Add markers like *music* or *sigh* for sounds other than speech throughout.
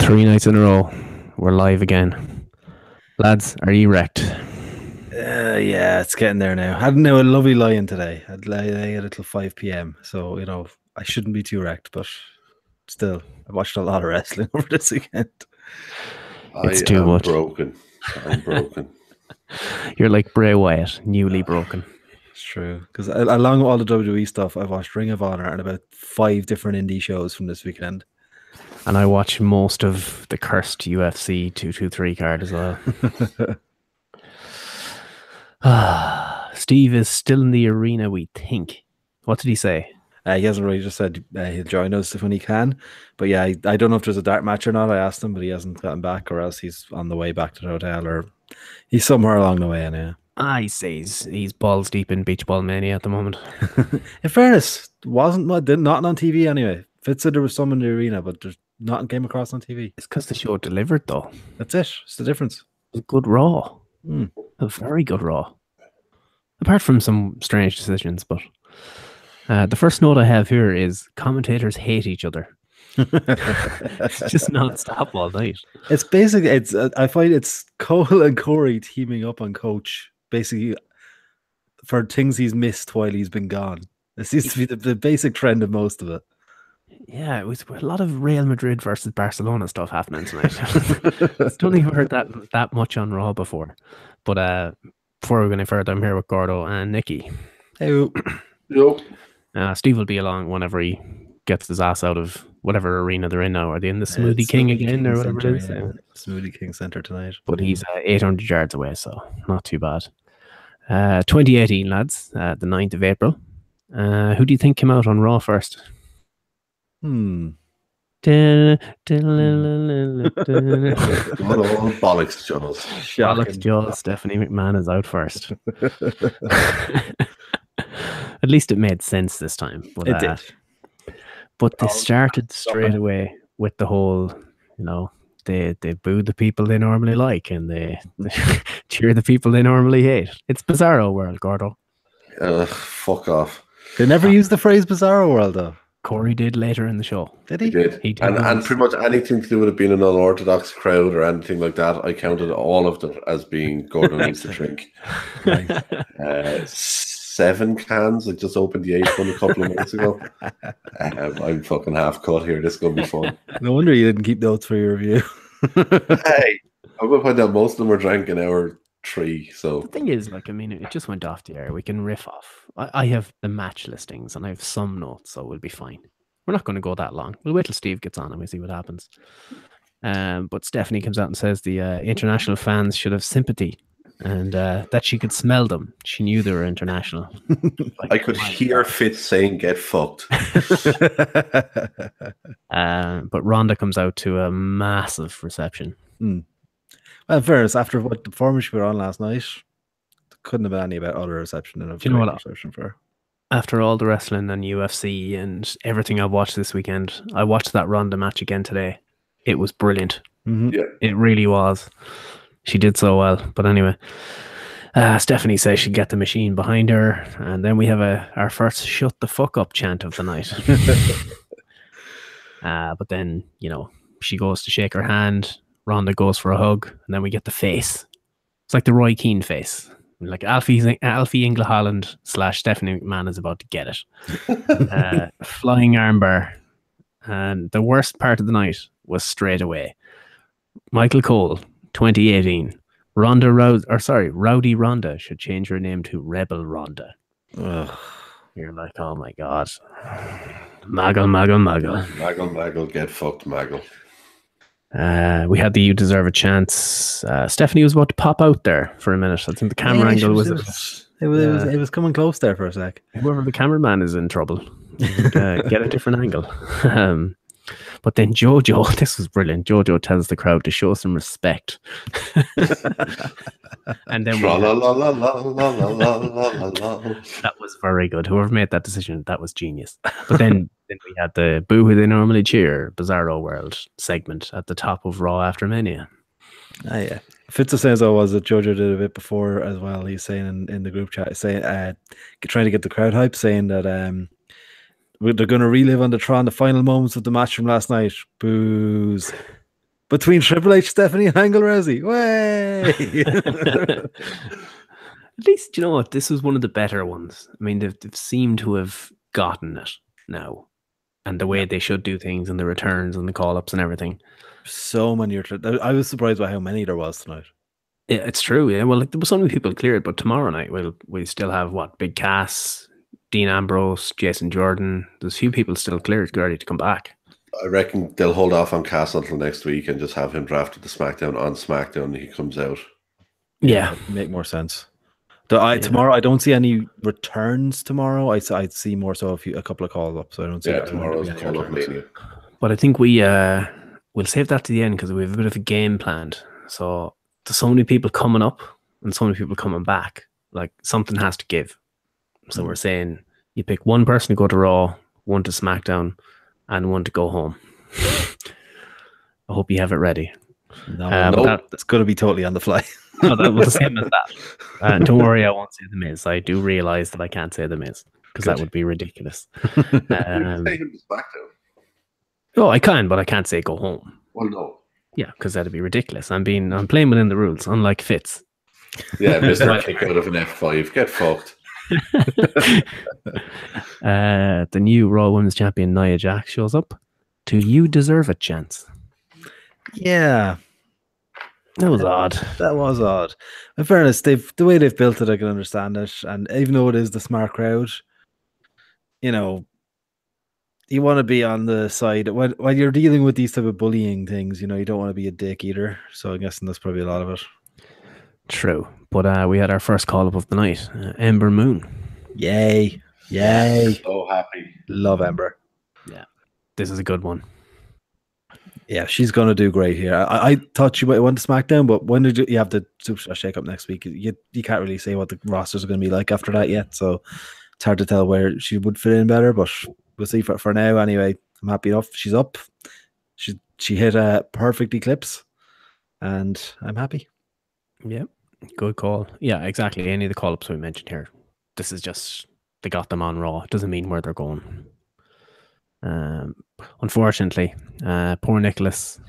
Three nights in a row. We're live again. Lads, are you wrecked? Uh, yeah, it's getting there now. I had now a lovely lie-in today. I'd lie at until 5 p.m. So, you know, I shouldn't be too wrecked, but still, I watched a lot of wrestling *laughs* over this weekend. It's I too am much. broken. I'm broken. *laughs* You're like Bray Wyatt, newly broken. It's true. Because along with all the WWE stuff, I've watched Ring of Honor and about five different indie shows from this weekend. And I watch most of the cursed UFC 223 card as well. Ah, *laughs* *sighs* Steve is still in the arena, we think. What did he say? Uh, he hasn't really just said uh, he'll join us when he can. But yeah, I, I don't know if there's a dark match or not. I asked him, but he hasn't gotten back, or else he's on the way back to the hotel, or he's somewhere along the way. Anyway. I say he's, he's balls deep in beach ball mania at the moment. *laughs* In fairness, wasn't not not on TV anyway. Fitz said there was some in the arena, but there's nothing came across on TV. It's because the show delivered, though. That's it. It's the difference. It good Raw. Hmm. A very good Raw. Apart from some strange decisions, but uh, the first note I have here is commentators hate each other. *laughs* *laughs* It's just non-stop all night. It's basically it's uh, I find it's Cole and Corey teaming up on Coach basically for things he's missed while he's been gone. This seems to be the, the basic trend of most of it. Yeah, it was a lot of Real Madrid versus Barcelona stuff happening tonight. I *laughs* *laughs* Don't even heard that that much on Raw before. But uh, before we go any further, I'm here with Gordo and Nikki. Hey, *clears throat* Yo, Uh, Steve will be along whenever he gets his ass out of whatever arena they're in now. Are they in the Smoothie King Smoothie again or whatever Center, it is? yeah. Yeah. Smoothie King Center tonight. But he's uh, 800 yards away, so not too bad. Uh, 2018, lads, uh, the 9th of April. Uh, who do you think came out on Raw first? Hmm. Alex what all bollocks, Jones. *laughs* Shocking. Joel, Stephanie McMahon is out first. *laughs* At least it made sense this time. But, It uh, did. but they Oh, started straight away with the whole, you know, they they boo the people they normally like and they, they *laughs* cheer the people they normally hate. It's Bizarro world, Gordo. Ugh, fuck off. They never used the phrase Bizarro World though. Corey did later in the show. Did He he? did. He did and, and pretty much anything to do with it being an unorthodox crowd or anything like that, I counted all of them as being Gordon needs to drink. *laughs* Nice. Uh, seven cans. I just opened the eighth one a couple of minutes ago. Um, I'm fucking half cut here. This is gonna be fun. No wonder you didn't keep notes for your review. *laughs* hey, I'm gonna find out most of them were drank in hour three. So The thing is, like, I mean, it just went off the air. We can riff off. I, I have the match listings and I have some notes, so we'll be fine. We're not going to go that long. We'll wait till Steve gets on and we see what happens. Um, but Stephanie comes out and says the uh, international fans should have sympathy and uh, that she could smell them. She knew they were international. Like, *laughs* I could hear Fitz saying "get fucked." *laughs* Uh, but Ronda comes out to a massive reception. Well, in fairness, after what the performance we were on last night, there couldn't have been any about other reception than a Do you know great what? reception for. After all the wrestling and UFC and everything I watched this weekend, I watched that Ronda match again today. It was brilliant. Mhm. It really was. She did so well. But anyway, uh, Stephanie says she'd get the machine behind her, and then we have a our first "shut the fuck up" chant of the night. *laughs* uh, but then you know she goes to shake her hand. Ronda goes for a hug, and then we get the face. It's like the Roy Keane face. Like Alfie Alfie Ingla Haaland slash Stephanie McMahon is about to get it. *laughs* uh, flying armbar. And the worst part of the night was straight away. Michael Cole, 2018. Ronda Rouse, or sorry, Rowdy Ronda should change her name to Rebel Ronda. Ugh. You're like, oh my god. Maggle, maggle, maggle. Maggle, maggle, get fucked, maggle. Uh, we had the You Deserve a Chance. Uh, Stephanie was about to pop out there for a minute. I think the camera Yeah, angle was, it was, it was, it was it was coming close there for a sec. whoever the cameraman is in trouble. *laughs* uh, get a different angle. *laughs* Um, but then Jojo, *laughs* this was brilliant. Jojo tells the crowd to show some respect. *laughs* and then that was very good. Whoever made that decision, that was genius. But then, *laughs* then we had the boo who they normally cheer, Bizarro World segment at the top of Raw after Mania. Ah, yeah. Fitz says, I was that Jojo did a bit before as well?" He's saying in, in the group chat, saying, uh, trying to get the crowd hype, saying that um, they're going to relive on the Tron the final moments of the match from last night. Booze. Between Triple H, Stephanie, and Angle Rousey. Way! *laughs* At least you know what this was one of the better ones. I mean, they've, they've seemed to have gotten it now, and the way they should do things, and the returns, and the call ups, and everything. so many. I was surprised by how many there was tonight. Yeah, it's true. Yeah, well, like there was so many people cleared, but tomorrow night we'll we still have what Big Cass, Dean Ambrose, Jason Jordan. There's a few people still cleared, ready to come back. I reckon they'll hold off on Cass until next week and just have him drafted to SmackDown on SmackDown. and He comes out. Yeah, Make more sense. The, I, Yeah. Tomorrow, I don't see any returns tomorrow. I, s- I see more so a, few, a couple of call ups. I don't see Yeah, there tomorrow's call up mania. but I think we uh we'll save that to the end because we have a bit of a game planned. So there's so many people coming up and so many people coming back. Like something has to give. So we're saying you pick one person to go to Raw, one to SmackDown, and one to go home. *laughs* I hope you have it ready. No, Uh, but no, that- it's going to be totally on the fly. No, that was the *laughs* same as that. Uh, don't worry, I won't say the Miz. I do realize that I can't say the Miz because that would be ridiculous. You *laughs* Um, can say SmackDown. oh, I can, but I can't say go home. Well, no. Yeah, because that'd be ridiculous. I'm being, I'm playing within the rules, unlike Fitz. Yeah, Mister kick out of an F five. Get fucked. *laughs* uh, the new Raw Women's Champion Nia Jax shows up. Do you deserve a chance? yeah, That was odd. that was odd. In fairness, they've the way they've built it, I can understand it. And even though it is the smart crowd, you know, you want to be on the side when when you're dealing with these type of bullying things. You know, you don't want to be a dick either. So I'm guessing that's probably a lot of it. True, but uh, we had our first call up of the night. Uh, Ember Moon. Yay, yay! So happy. Love Ember. Yeah. This is a good one. Yeah, she's gonna do great here. I, I thought she might went to SmackDown, but when did you, you have the Superstar shake up next week? You you can't really say what the rosters are going to be like after that yet, so it's hard to tell where she would fit in better. But we'll see. For for now, anyway, I'm happy enough. She's up. She she hit a perfect eclipse, and I'm happy. Yep. Good call. Yeah, exactly. Any of the call ups we mentioned here. This is just they got them on Raw. It doesn't mean where they're going. Um unfortunately, uh poor Nicholas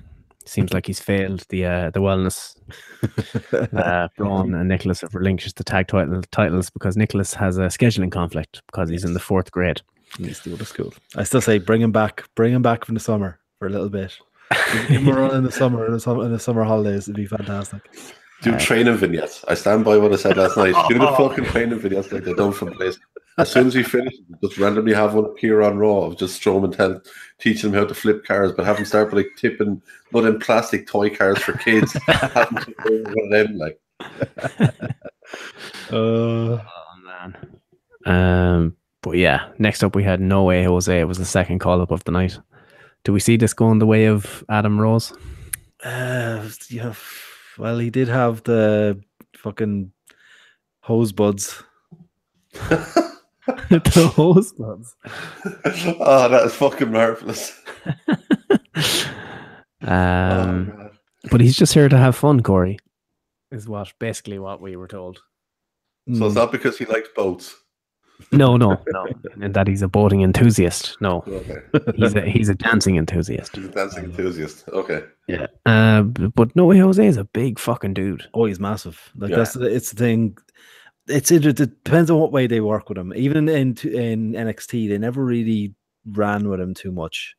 seems like he's failed the uh the wellness. *laughs* Uh Braun and Nicholas have relinquished the tag title titles because Nicholas has a scheduling conflict because he's in the fourth grade. He needs to go to school. I still say bring him back. Bring him back from the summer for a little bit. *laughs* Give him a run in the summer in the summer in the summer holidays. It'd be fantastic. Do Uh, training vignettes. I stand by what I said last night. Do the *laughs* fucking training vignettes like they've done from place. As soon as he finishes, just randomly have one appear on Raw of just Strowman tell, teaching him how to flip cars, but have him start by like tipping not in plastic toy cars for kids. *laughs* have him tip over one of them, like *laughs* Uh, Oh man. Um but yeah, next up we had No Way Jose. It was the second call up of the night. Do we see this going the way of Adam Rose? Uh, yeah. Well, he did have the fucking hose buds. *laughs* the hose buds. *laughs* oh, that is fucking marvelous. *laughs* um, oh, but he's just here to have fun, Corey. Is what basically what we were told. So it's Mm, not because he likes boats. No, no, no, and that he's a boating enthusiast. No, Okay, he's a he's a dancing enthusiast. he's a dancing enthusiast. Okay, Yeah. Uh, but No Way Jose is a big fucking dude. oh, he's massive. Like Yeah. that's the, it's the thing. It's it, it depends on what way they work with him. Even in in NXT, they never really ran with him too much.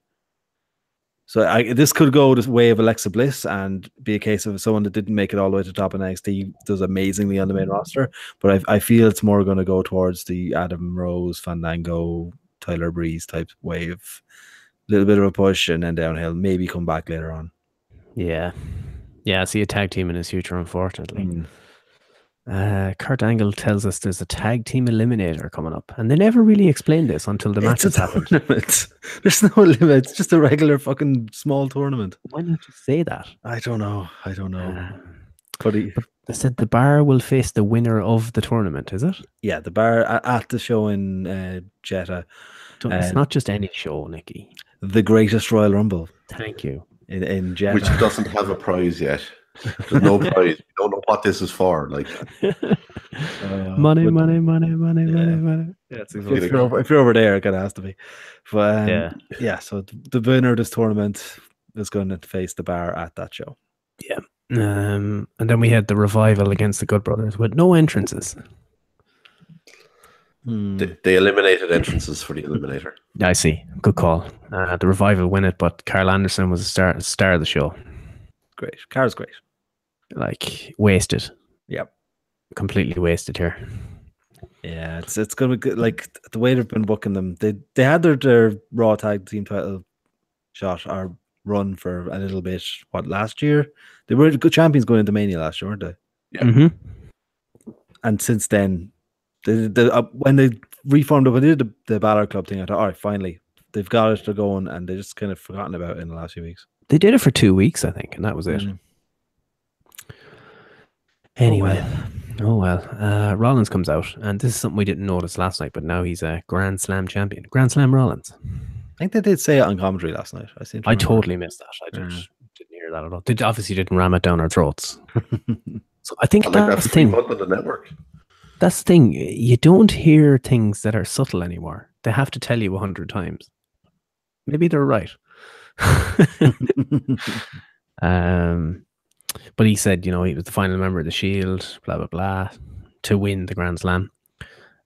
So I, this could go the way of Alexa Bliss and be a case of someone that didn't make it all the way to the top of NXT does amazingly on the main roster. But I, I feel it's more going to go towards the Adam Rose, Fandango, Tyler Breeze type wave, a little bit of a push and then downhill. Maybe come back later on. Yeah. Yeah, I see a tag team in his future, unfortunately. Mm. Uh, Kurt Angle tells us there's a tag team eliminator coming up, and they never really explained this until the match a matches happened. tournament. *laughs* There's no limit. It's just a regular fucking small tournament. Why not just say that? I don't know. I don't know. Uh, But he, they said the bar will face the winner of the tournament. Is it? yeah, the bar at the show in uh, Jeddah, Don't- it's Uh, not just any show, Nikki. the greatest Royal Rumble Thank you. in, in Jeddah. which doesn't have a prize yet. There's no *laughs* prize. You don't know what this is for. Like, Uh, money, but money, money, money, Yeah. money, money. Yeah, it's exactly- if, you're over, if you're over there, it kind of has to be. But um, Yeah. yeah, So the winner of this tournament is going to face the bar at that show. Yeah. Um, and then we had the revival against the Good Brothers with no entrances. Hmm. They, they eliminated entrances for the eliminator. I see. Good call. Uh, the revival win it, but Carl Anderson was the star, star of the show. Great. Carl's great. Like wasted. Yep. Completely wasted here. Yeah, it's it's gonna be good. Like the way they've been booking them, they they had their, their Raw tag team title shot or run for a little bit. What last year? They were good champions going into Mania last year, weren't they? Yeah. Mm-hmm. And since then, they, they, uh, when they reformed up and did the, the Balor Club thing, I thought, all right, finally they've got it. They're going, and they just kind of forgotten about it in the last few weeks. They did it for two weeks, I think, and that was it. Mm. Anyway, oh well. Uh, Rollins comes out, and this is something we didn't notice last night, but now he's a Grand Slam champion. Grand Slam Rollins. I think they did say it on commentary last night. I seem to I totally missed that. I Yeah. just didn't hear that at all. They obviously didn't ram it down our throats. *laughs* So I think I like that's the thing. month on the network. That's the thing. You don't hear things that are subtle anymore. They have to tell you a hundred times. Maybe they're right. *laughs* *laughs* um, but he said, you know, he was the final member of the Shield, blah blah blah, to win the Grand Slam.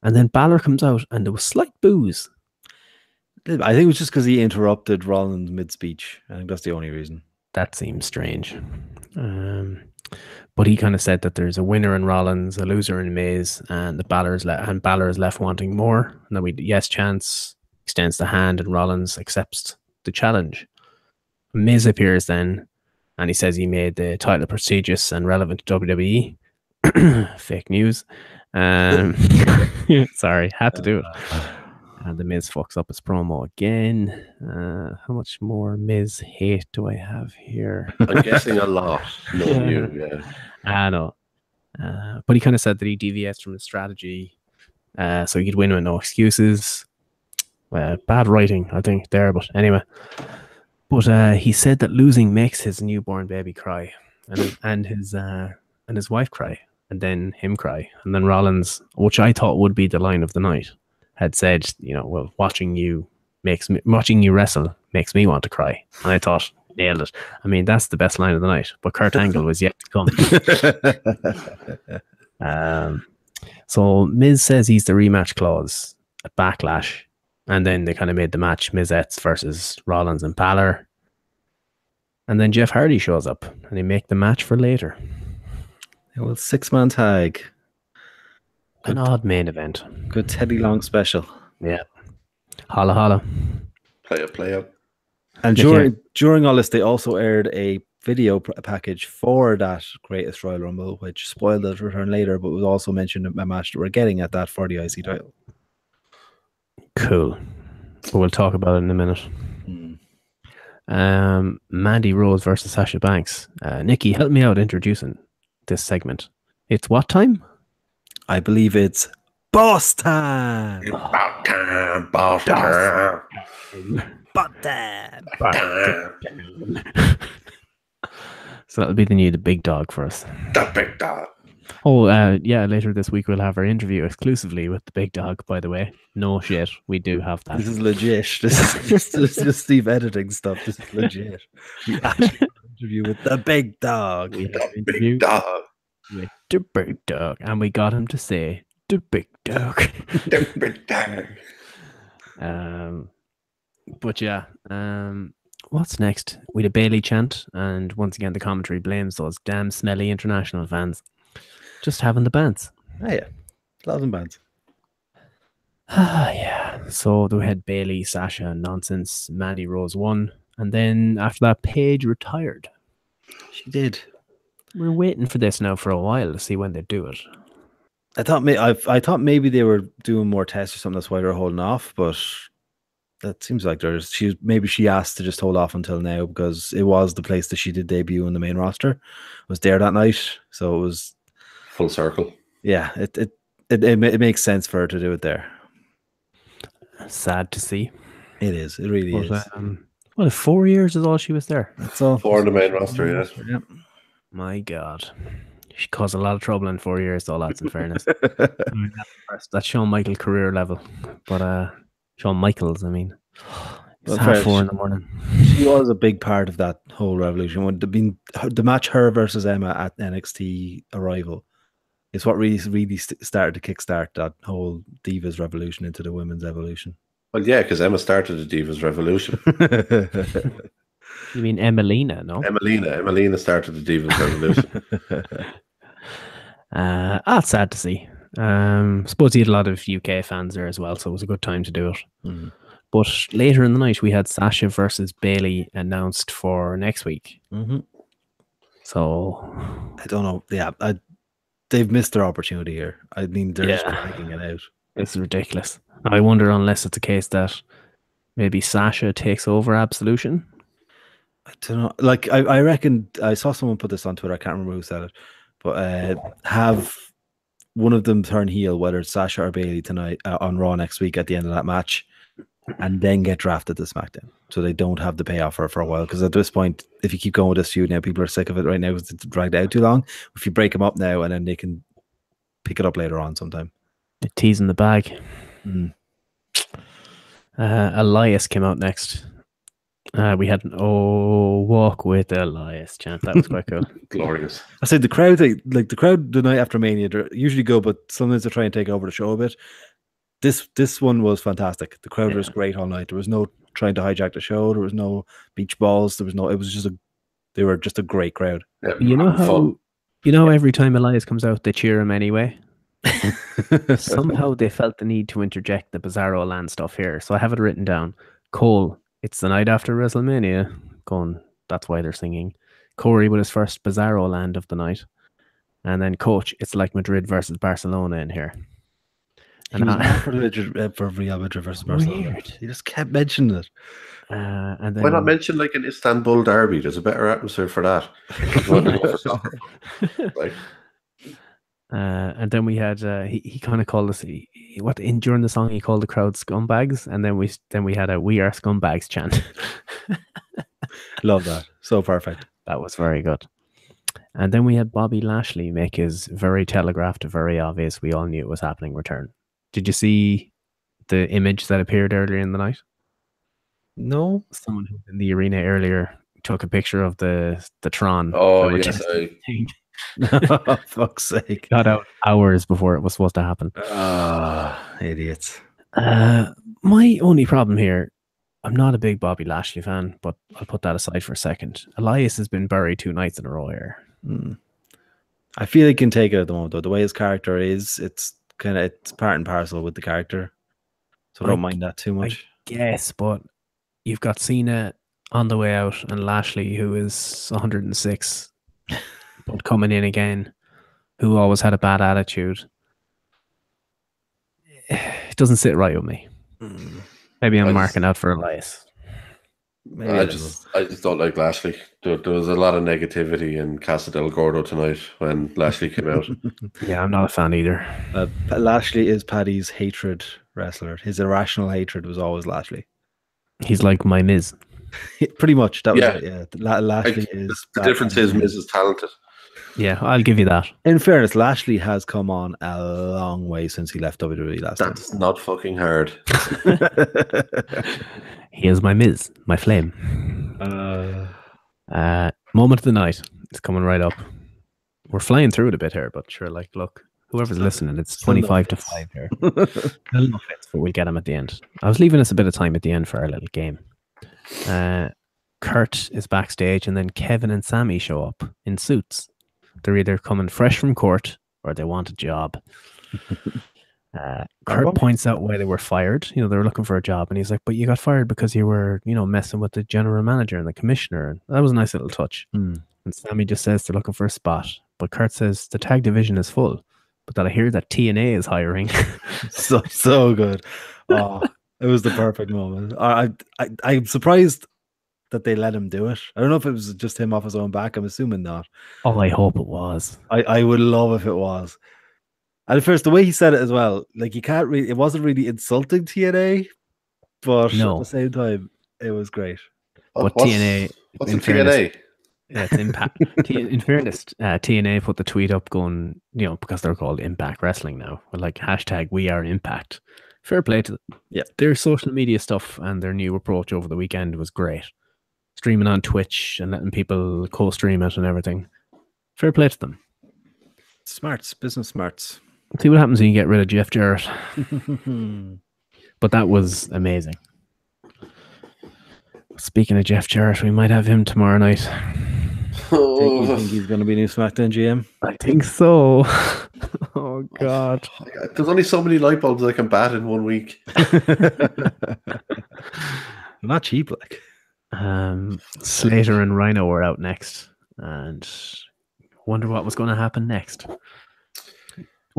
And then Balor comes out, and there was slight booze. I think it was just because he interrupted Rollins mid speech. I think that's the only reason. That seems strange. Um, but he kind of said that there's a winner in Rollins, a loser in Miz, and the Balor's le- and Balor is left wanting more. And then we yes chance extends the hand, and Rollins accepts the challenge. Miz appears then, and he says he made the title prestigious and relevant to WWE. *clears throat* Fake news. Um, *laughs* sorry, had to do it. And the Miz fucks up his promo again. Uh, how much more Miz hate do I have here? I'm guessing a lot. No, *laughs* you, yeah. I know. Uh, but he kind of said that he deviates from his strategy uh, so he could win with no excuses. Uh, bad writing, I think, there. But anyway. But uh, he said that losing makes his newborn baby cry and, and his uh, and his wife cry and then him cry. And then Rollins, which I thought would be the line of the night, had said, you know, well, watching you makes me watching you wrestle makes me want to cry. And I thought, nailed it. I mean, that's the best line of the night. But Kurt *laughs* Angle was yet to come. *laughs* Um, so Miz says he's the rematch clause at Backlash, and then they kind of made the match Mizettes versus Rollins and Balor. And then Jeff Hardy shows up, and they make the match for later. It was six man tag. An odd main event. Good Teddy Long special. Yeah. Holla holla. Play it, play it. And Yeah, during during all this, they also aired a video package for that Greatest Royal Rumble, which spoiled its return later, but was also mentioned in a match that we're getting at that for the IC title. Cool. But we'll talk about it in a minute. Hmm. Um, Mandy Rose versus Sasha Banks. Uh, Nikki, help me out introducing this segment. It's what time? I believe it's boss time. About time, boss time. Boss time. *laughs* So that'll be the new the big dog for us. The big dog. Oh, uh, yeah. Later this week we'll have our interview exclusively with the big dog. By the way, no shit, we do have that. This is legit. *laughs* This is just, this is just Steve editing stuff. This is legit. We actually an interview with the big dog. we have The interview big dog. with the big dog, and we got him to say the big dog. The big dog. um, but yeah, um, what's next? We had a Bayley chant, and once again the commentary blames those damn smelly international fans just having the bands. Oh, yeah. Thousand bands. Ah, yeah. *sighs* So we had Bayley, Sasha, nonsense. Mandy Rose won, and then after that, Paige retired. She did. We're waiting for this now for a while to see when they do it. I thought may I, I thought maybe they were doing more tests or something. That's why they're holding off. But that seems like there's she maybe she asked to just hold off until now because it was the place that she did debut in the main roster. Was there that night, so it was Full circle. yeah. It it it, it, it makes sense for her to do it there. Sad to see. It is. It really But, is. um, well, four years is all she was there. That's all. Four in the main roster, yeah. Yep. My God. She caused a lot of trouble in four years, though, lads, in fairness. I *laughs* mean, that's, that's Shawn Michael career level. But uh Shawn Michaels, I mean. It's Well, half fair. four in the morning. She was a big part of that whole revolution. When the, been, the match her versus Emma at NXT Arrival is what really really started to kickstart that whole Divas revolution into the women's evolution. Well, yeah, because Emma started the Divas Revolution. *laughs* *laughs* You mean Emmalina, no? Emmalina, Emmalina started the Divas Revolution. *laughs* Uh, that's sad to see. Um, suppose he had a lot of UK fans there as well, so it was a good time to do it. Mhm. But later in the night, we had Sasha versus Bayley announced for next week. Mhm. So I don't know. Yeah, I, they've missed their opportunity here. I mean, they're just Yeah. dragging it out. it's ridiculous. I wonder unless it's a case that maybe Sasha takes over Absolution. I don't know. Like I, I reckon I saw someone put this on Twitter. I can't remember who said it, but uh, have one of them turn heel, whether it's Sasha or Bayley tonight uh, on Raw next week at the end of that match, and then get drafted to SmackDown, so they don't have the payoff for for a while. Because at this point, if you keep going with this feud now, people are sick of it right now because it's dragged out too long. If you break them up now, and then they can pick it up later on sometime. The tease in the bag. Mm. Uh, Elias came out next. Uh, we had an oh walk with Elias chant. That was quite cool. *laughs* Glorious. I said the crowd, they, like the crowd the night after Mania, they're usually go, but sometimes they try and take over the show a bit. This this one was fantastic. The crowd was great all night. There was no trying to hijack the show. There was no beach balls. There was no. It was just a. They were just a great crowd. Yeah, You know how fun. you know how every time Elias comes out, they cheer him anyway. *laughs* Somehow they felt the need to interject the Bizarro Land stuff here, so I have it written down. Cole, it's the night after WrestleMania. Going, that's why they're singing. Corey with his first Bizarro Land of the night, and then Coach, it's like Madrid versus Barcelona in here. He And was I- *laughs* for, the Madrid, uh, for Real Madrid versus Barcelona. Weird. He just kept mentioning it. Uh, and then Why not mention like an Istanbul derby? There's a better atmosphere for that. You want to go for soccer. Like, Uh, and then we had uh, he, he kind of called us he, he- what in during the song he called the crowd scumbags and then we then we had a we are scumbags chant *laughs* Love that. So perfect. that was very good and then we had Bobby Lashley make his very telegraphed very obvious we all knew it was happening return did you see the image that appeared earlier in the night No. someone who was in the arena earlier took a picture of the the Tron oh yes, return I, thing. *laughs* *laughs* Fuck's sake. got out hours before it was supposed to happen Ah, idiots. Uh, my only problem here, I'm not a big Bobby Lashley fan, but I'll put that aside for a second. Elias has been buried two nights in a row here. Mm. I feel he can take it at the moment, though. The way his character is, it's kind of it's part and parcel with the character. So I don't I- mind that too much. Yes, but you've got Cena on the way out and Lashley, who is 106, *laughs* but coming in again, who always had a bad attitude. *sighs* It doesn't sit right with me. Mm. Maybe I'm marking out for Elias. Maybe I a just I just don't like Lashley. There, there was a lot of negativity in Casa del Gordo tonight when Lashley came out. *laughs* Yeah, I'm not a fan either. Uh, Lashley is Paddy's hatred wrestler. His irrational hatred was always Lashley. He's like my Miz. *laughs* Pretty much. That was Yeah. it. Yeah. La- Lashley Like, is. the bad difference is Miz. Miz is talented. Yeah, I'll give you that. In fairness, Lashley has come on a long way since he left WWE last time. That's not fucking hard. *laughs* He is my Miz, my flame. uh, Uh, moment of the night. It's coming right up. We're flying through it a bit here, but sure, like, look, whoever's listening, it's 25 to 5 here. *laughs* Fitz, but we'll get him at the end. I was leaving us a bit of time at the end for our little game. Uh, Kurt is backstage, and then Kevin and Sammy show up in suits. They're either coming fresh from court or they want a job. *laughs* Uh, Kurt points out why they were fired. You know, they were looking for a job, and he's like, "But you got fired because you were, you know, messing with the general manager and the commissioner." And that was a nice little touch. hmm. And Sammy just says they're looking for a spot, but Kurt says the tag division is full. But that I hear that TNA is hiring. *laughs* *laughs* so so good. Oh, it was the perfect moment. I, I I I'm surprised that they let him do it. I don't know if it was just him off his own back. I'm assuming not. oh, I hope it was. I I would love if it was. And at first, the way he said it as well, like you can't really. It wasn't really insulting TNA, but No. at the same time, it was great. But What's- TNA What's in a fairness- TNA? Yeah, it's Impact. *laughs* T- in fairness, uh, TNA put the tweet up going, you know, because they're called Impact Wrestling now, with like hashtag We Are Impact. Fair play to them. Yeah. Their social media stuff and their new approach over the weekend was great. Streaming on Twitch and letting people co-stream it and everything. Fair play to them. Smarts, business smarts. See what happens when you get rid of Jeff Jarrett. *laughs* But that was amazing. Speaking of Jeff Jarrett, we might have him tomorrow night. think, you think he's going to be new SmackDown GM? I think so. *laughs* oh God. *laughs* There's only so many light bulbs I can bat in one week. Not cheap, like. Um, Slater and Rhino were out next, and wonder what was going to happen next.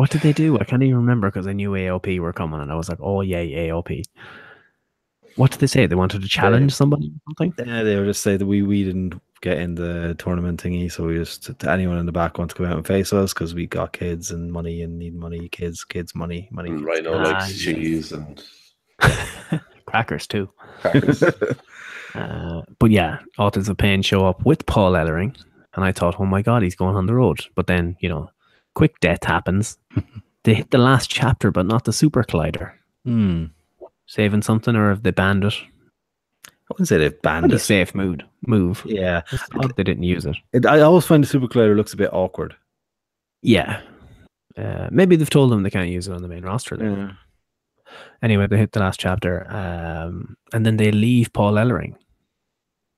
What did they do? I can't even remember because I knew AOP were coming, and I was like, "Oh yay, AOP!" What did they say? They wanted to challenge somebody or something. Yeah, they were just saying that we we didn't get in the tournament thingy, so we just to anyone in the back wants to come out and face us because we got kids and money and need money, kids, kids, money, money. And kids. Rhino Ah, likes yes. cheese and *laughs* Crackers too. crackers. *laughs* Uh, but yeah, Authors of Pain show up with Paul Ellering, and I thought, oh my god, he's going on the road. But then, you know, quick death happens. *laughs* they hit the last chapter, but not the Super Collider. Hmm. Saving something, or have they banned it? I wouldn't say they've banned Pretty it. safe mood move. Yeah, It's odd they didn't use it. it, I always find the Super Collider looks a bit awkward. Yeah. Uh, maybe they've told them they can't use it on the main roster. Yeah. Anyway, they hit the last chapter, um, and then they leave Paul Ellering.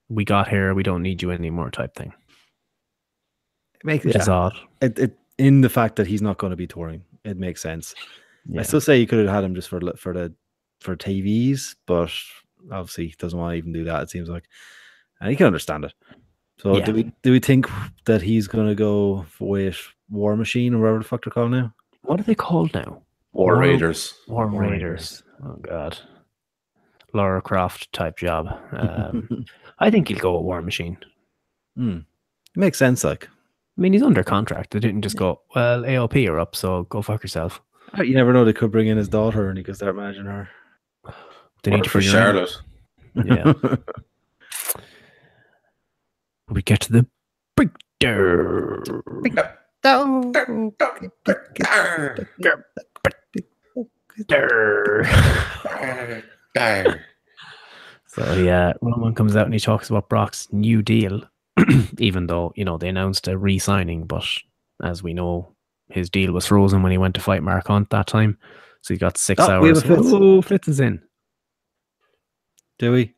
We got here. We don't need you anymore, type thing. It makes Which yeah. is odd. it, it in the fact that he's not going to be touring. It makes sense. Yeah. I still say you could have had him just for the- for the for TVs, but obviously he doesn't want to even do that. It seems like, and you can understand it. So Yeah. do we do we think that he's going to go with War Machine or whatever the fuck they're called now? What are they called now? War War- Raiders. War War Raiders. Oh God, Lara Croft type job. *laughs* Um, I think he'll go with War Machine. Hmm. It makes sense. Like I mean, he's under contract. They didn't just go, well, AOP are up, so go fuck yourself. Uh, you never know. They could bring in his daughter and he could start managing her. They need to for figure out- Charlotte. Yeah. we get to the big der. Der. *laughs* So yeah, Roman comes out and he talks about Brock's new deal, *clears throat* even though you know they announced a re-signing, but as we know, his deal was frozen when he went to fight Mark Hunt that time. So he got six Oh, we have hours. a Fitz. Oh, Fitz is in. do we?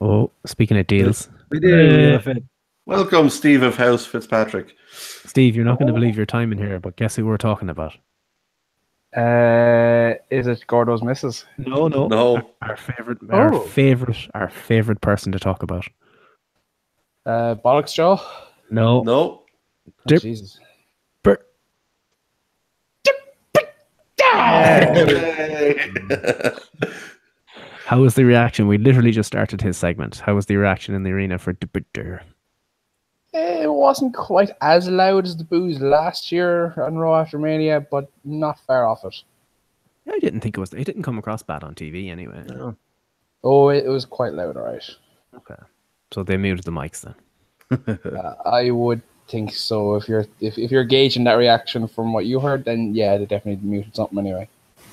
Oh, speaking of deals, We do, we have a Welcome, Steve of House Fitzpatrick. Steve, you're not going to believe your time in here, but guess who we're talking about? Uh, is it Gordo's missus? No, no, No, our favorite, our Oh. favorite, our favorite person to talk about. Uh, Bollocks Joe? No, no. Oh, Dip. Jesus. *laughs* Bert. How was the reaction? We literally just started his segment. How was the reaction in the arena for Dipper? It wasn't quite as loud as the booze last year on Raw after Mania, but not far off it. I didn't think it was. It didn't come across bad on TV anyway. Oh, it, it was quite loud, alright. Okay, so they muted the mics then. Uh, I would think so. If you're if, if you're gauging that reaction from what you heard, then yeah, they definitely muted something anyway.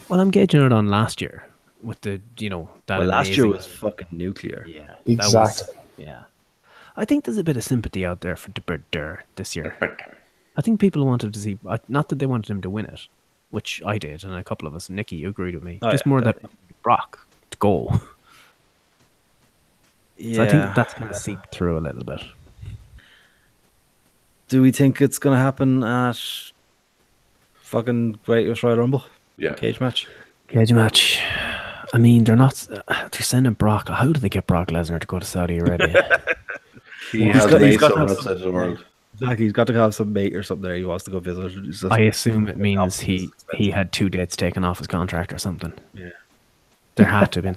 Well, I'm gauging it on last year with the you know that Well, last year was fucking nuclear. yeah that was- Exactly. yeah. I think there's a bit of sympathy out there for Dipper this year. I think people wanted to see, uh, not that they wanted him to win it, which I did, and a couple of us, Nikki, you agreed with me. Oh, Just yeah, more that Brock to go. Yeah. So I think that's going to seep through a little bit. Do we think it's going to happen at fucking Great Royal Rumble Yeah. cage match? Cage match. I mean, they're not. They're sending Brock. How do they get Brock Lesnar to go to Saudi Arabia? *laughs* He He's has got- he's mates got somewhere outside the world. Exactly. He's got to have some mate or something there. He wants to go visit. Just- I assume it means he he had two dates taken off his contract or something. Yeah. There had to have been.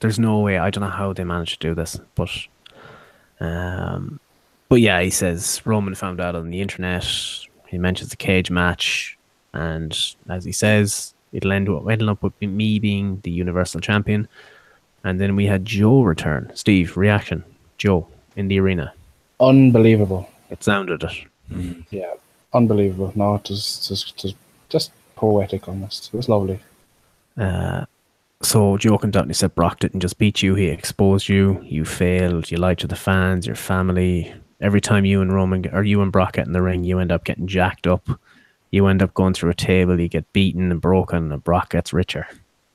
There's no way. I don't know how they managed to do this, but um, but yeah, he says Roman found out on the internet. He mentions the cage match, and as he says, it'll end up ended up with me being the Universal Champion. And then we had Joe return. Steve, reaction. Joe in the arena. Unbelievable. It sounded it. Yeah, unbelievable. No, it was just, just, just poetic almost. It was lovely. Uh, so Joe comes out and he said Brock didn't just beat you, he exposed you. You failed. You lied to the fans, your family. Every time you and Roman or you and Brock get in the ring, you end up getting jacked up. You end up going through a table. You get beaten and broken, and Brock gets richer.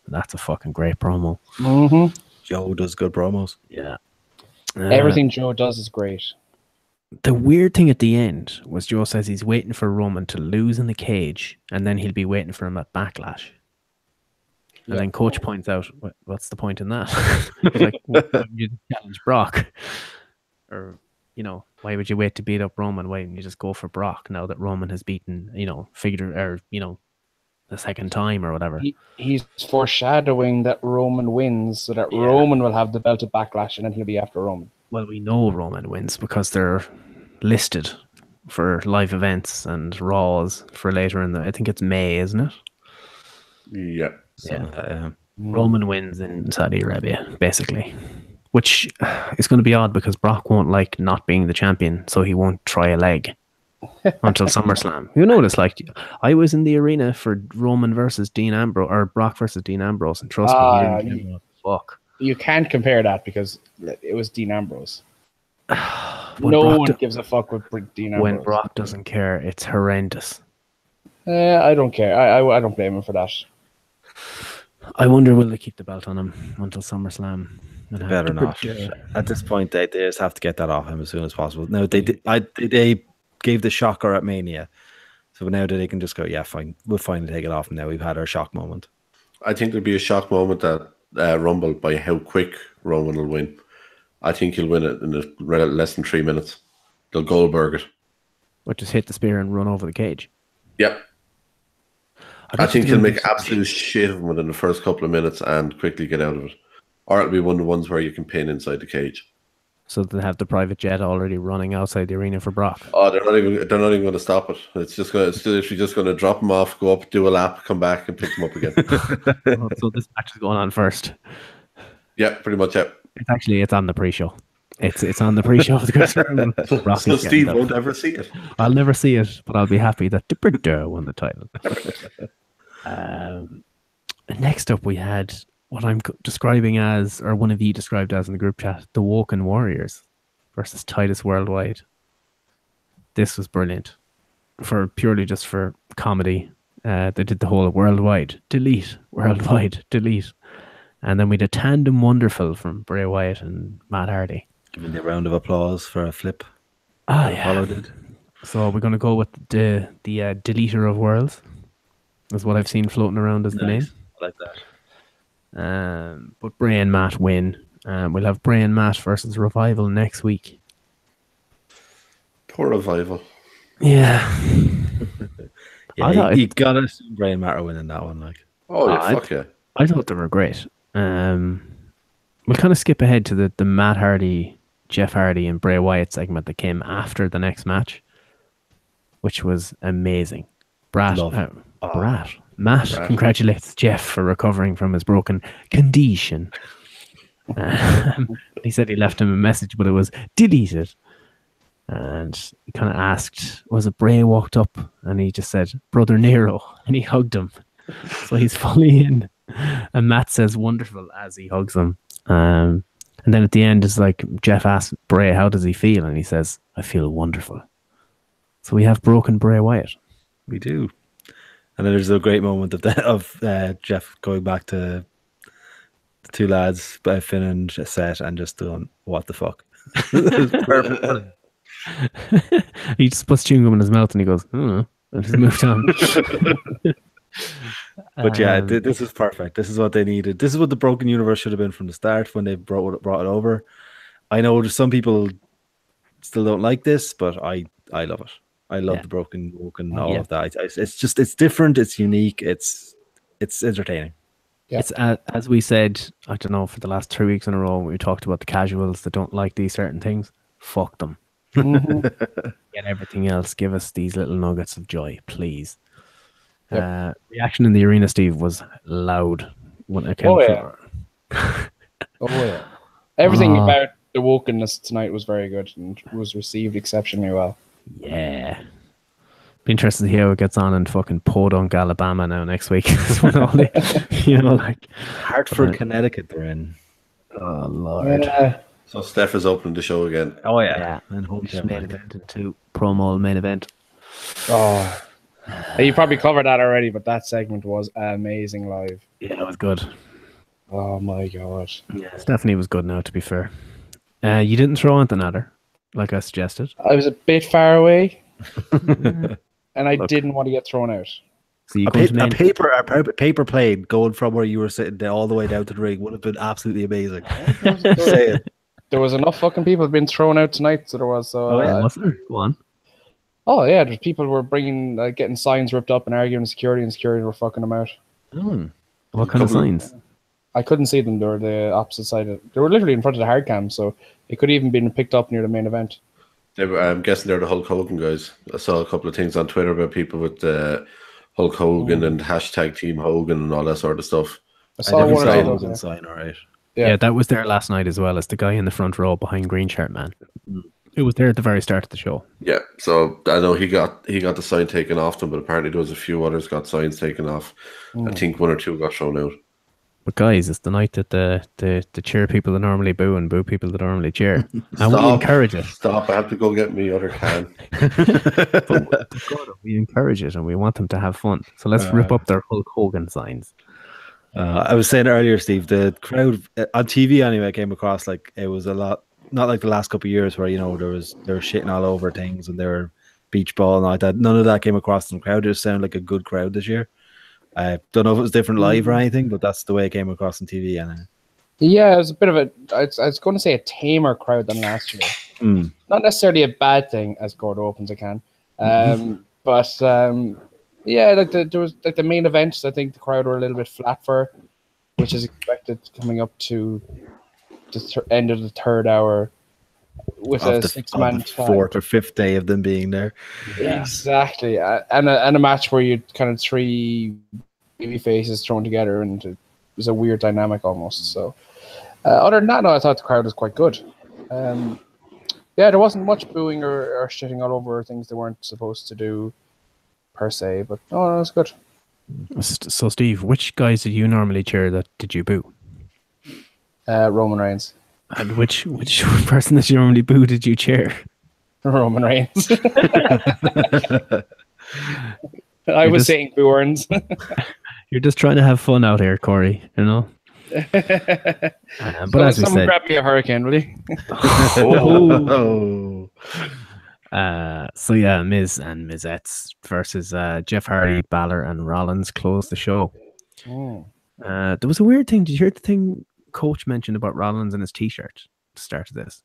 That's a fucking great promo. hmm Joe does good promos. Yeah. Everything Joe does is great. the weird thing at the end was Joe says he's waiting for Roman to lose in the cage, and then he'll be waiting for him at Backlash. And Yeah. then Coach points out, "What's the point in that? *laughs* Like, *laughs* why wouldn't you challenge Brock, or you know, why would you wait to beat up Roman? Why wouldn't you just go for Brock now that Roman has beaten, you know, figure or you know, the second time or whatever? He, he's foreshadowing that Roman wins so that Yeah. Roman will have the belt of Backlash and then he'll be after Roman. Well, we know Roman wins because they're listed for live events and Raws for later in the. I think it's May, isn't it? Yeah. So, uh, Roman wins in Saudi Arabia, basically, which is going to be odd because Brock won't like not being the champion, so he won't try a leg *laughs* until SummerSlam. You it's like. I was in the arena for Roman versus Dean Ambrose or Brock versus Dean Ambrose, and trust Ah, me, he didn't you- give a fuck. You can't compare that because it was Dean Ambrose. *sighs* No Brock one do- gives a fuck with Dean Ambrose. when Brock doesn't care, it's horrendous. Eh, I don't care. I, I I don't blame him for that. I wonder will they keep the belt on him until SummerSlam? And better not. predict- At this point, they, they just have to get that off him as soon as possible. No, they did. I they- they gave the shocker at Mania, so now that they can just go, yeah, fine, we'll finally take it off him. Now we've had our shock moment. I think there'll be a shock moment at uh, Rumble by how quick Roman will win. I think he'll win it in a, less than three minutes. They'll Goldberg it. Or just hit the spear and run over the cage. Yep. I bet think he'll make absolute shit of him within the first couple of minutes and quickly get out of it. Or it'll be one of the ones where you can pin inside the cage. So they have the private jet already running outside the arena for Brock. Oh, they're not even they're not even going to stop it. It's just going. to—it's literally just going to drop him off, go up, do a lap, come back, and pick him up again. *laughs* So this match is going on first. yeah, pretty much. Yeah. It's actually it's on the pre-show. It's it's on the pre-show of the Christmas *laughs* So Steve won't ever see it. I'll never see it, but I'll be happy that the Bridger won the title. *laughs* um, next up, we had what I'm describing as, or one of you described as in the group chat, the Woken Warriors versus Titus Worldwide. This was brilliant, for purely just for comedy. Uh, they did the whole worldwide delete, worldwide delete, and then we did tandem wonderful from Bray Wyatt and Matt Hardy. Giving the round of applause for a flip. Ah, Apollo did. So we're going to go with the the uh, deleter of worlds. Is what I've seen floating around as the name. I like that. Um, but Bray and Matt win. Um, we'll have Bray and Matt versus Revival next week. Poor revival. Yeah, *laughs* Yeah, I you, thought you gotta assume Brian Matter winning that one. Like, Oh, yeah, Ah, I- fuck yeah. I thought they were great. Um, we'll kind of skip ahead to the the Matt Hardy, Jeff Hardy, and Bray Wyatt segment that came after the next match, which was amazing. Brat, uh, Oh. Brat, Matt Brat. congratulates Jeff for recovering from his broken condition. *laughs* Um, he said he left him a message, but it was deleted. And he kind of asked, was it Bray walked up and he just said, Brother Nero, *laughs* and he hugged him. So he's *laughs* fully in. And Matt says wonderful as he hugs him. Um, and then at the end, it's like Jeff asks Bray, how does he feel? And he says, I feel wonderful. So we have broken Bray Wyatt. We do. And then there's a great moment of that *laughs* of uh, Jeff going back to the two lads, uh, Finn and Seth, and just doing what the fuck. *laughs* *laughs* He just puts chewing gum in his mouth and he goes, hmm, and just moved on. But yeah, Um, th- this is perfect. This is what they needed. This is what the broken universe should have been from the start when they brought it, brought it over. I know some people still don't like this, but I I love it. I love Yeah. the broken and all Yeah. of that. I, I- it's just it's different. It's unique. It's it's entertaining. Yeah. It's uh, as we said, I don't know, for the last three weeks in a row, we talked about the casuals that don't like these certain things. Fuck them. Mhm. *laughs* Get everything else. Give us these little nuggets of joy, please. Yep. Uh, reaction in the arena, Steve, was loud when it came. Oh, yeah. *laughs* Oh yeah. Everything Ah. about the wokenness tonight was very good and was received exceptionally well. Yeah. Be interested to hear what gets on in fucking Podunk, Alabama now next week. *laughs* The- *laughs* you know, like Hartford, Right. Connecticut, they're in. oh lord. Yeah. So Steph is opening the show again. Oh Yeah. and home Just main event into promo main event. Oh. You probably covered that already, but that segment was amazing live. Yeah, it was good. Oh my god. Yeah, Stephanie was good now. To be fair, uh, you didn't throw Anthony at her, like I suggested. I was a bit far away *laughs* and I Look. didn't want to get thrown out. So you A, go pa- a paper, a paper plane going from where you were sitting there all the way down to the ring would have been absolutely amazing. *laughs* There was enough fucking people being thrown out tonight, so there was. So, Oh, uh, yeah. was there? Go on. oh yeah, there's people were bringing, uh, getting signs ripped up and arguing security, and security were fucking them out. Hmm. What kind of Couple- signs? I couldn't see them. They were the opposite side. Of, they were literally in front of the hard cam, so it could have even been picked up near the main event. They were, I'm guessing they're the Hulk Hogan guys. I saw a couple of things on Twitter about people with uh, Hulk Hogan and hashtag Team Hogan and all that sort of stuff. I I saw never one saw of those. Hogan yeah. sign, all right. Yeah. Yeah. that was there last night as well as the guy in the front row behind Green Shirt Man. It was there at the very start of the show. Yeah, so I know he got he got the sign taken off them, but apparently there was a few others got signs taken off. I think one or two got shown out. But guys, it's the night that the the, the cheer people that normally boo and boo people that normally cheer, *laughs* and we Stop. encourage it. Stop! I have to go get me other can. *laughs* *laughs* We encourage it, and we want them to have fun. So let's rip Uh, up their Hulk Hogan signs. Uh, I was saying earlier, Steve, the crowd uh, on TV anyway I came across like it was a lot, not like the last couple of years where you know there was they were shitting all over things and they were beach ball and all like that. None of that came across in the crowd. It just sounded like a good crowd this year. I don't know if it was different live or anything, but that's the way it came across on TV. And uh, Yeah, it was a bit of a. I was, I was going to say a tamer crowd than last year. mm, Not necessarily a bad thing, as Gordo opens a can. Um, but um, yeah, like the, there was like the main events. I think the crowd were a little bit flat for, which is expected coming up to the th- end of the third hour with of a six man the fourth or fifth day of them being there. Exactly, uh, and a, and a match where you kind of three baby faces thrown together, and it was a weird dynamic almost. So, uh, other than that, no, I thought the crowd was quite good. Um, yeah, there wasn't much booing or, or shitting all over things they weren't supposed to do, per se. But no, no, it was good. So, Steve, which guys did you normally cheer that did you boo? Uh, Roman Reigns, And which which *laughs* person that you normally boo did you cheer? Roman Reigns. *laughs* I You're was just- saying Booerns. *laughs* You're just trying to have fun out here, Corey. You know. Uh, but as we someone said, grab me a hurricane, will you? Oh, uh, so yeah, Miz and Mizettes versus uh, Jeff Hardy, Balor, and Rollins closed the show. Mm. Uh, there was a weird thing. Did you hear the thing Coach mentioned about Rollins and his T-shirt? the Start of this.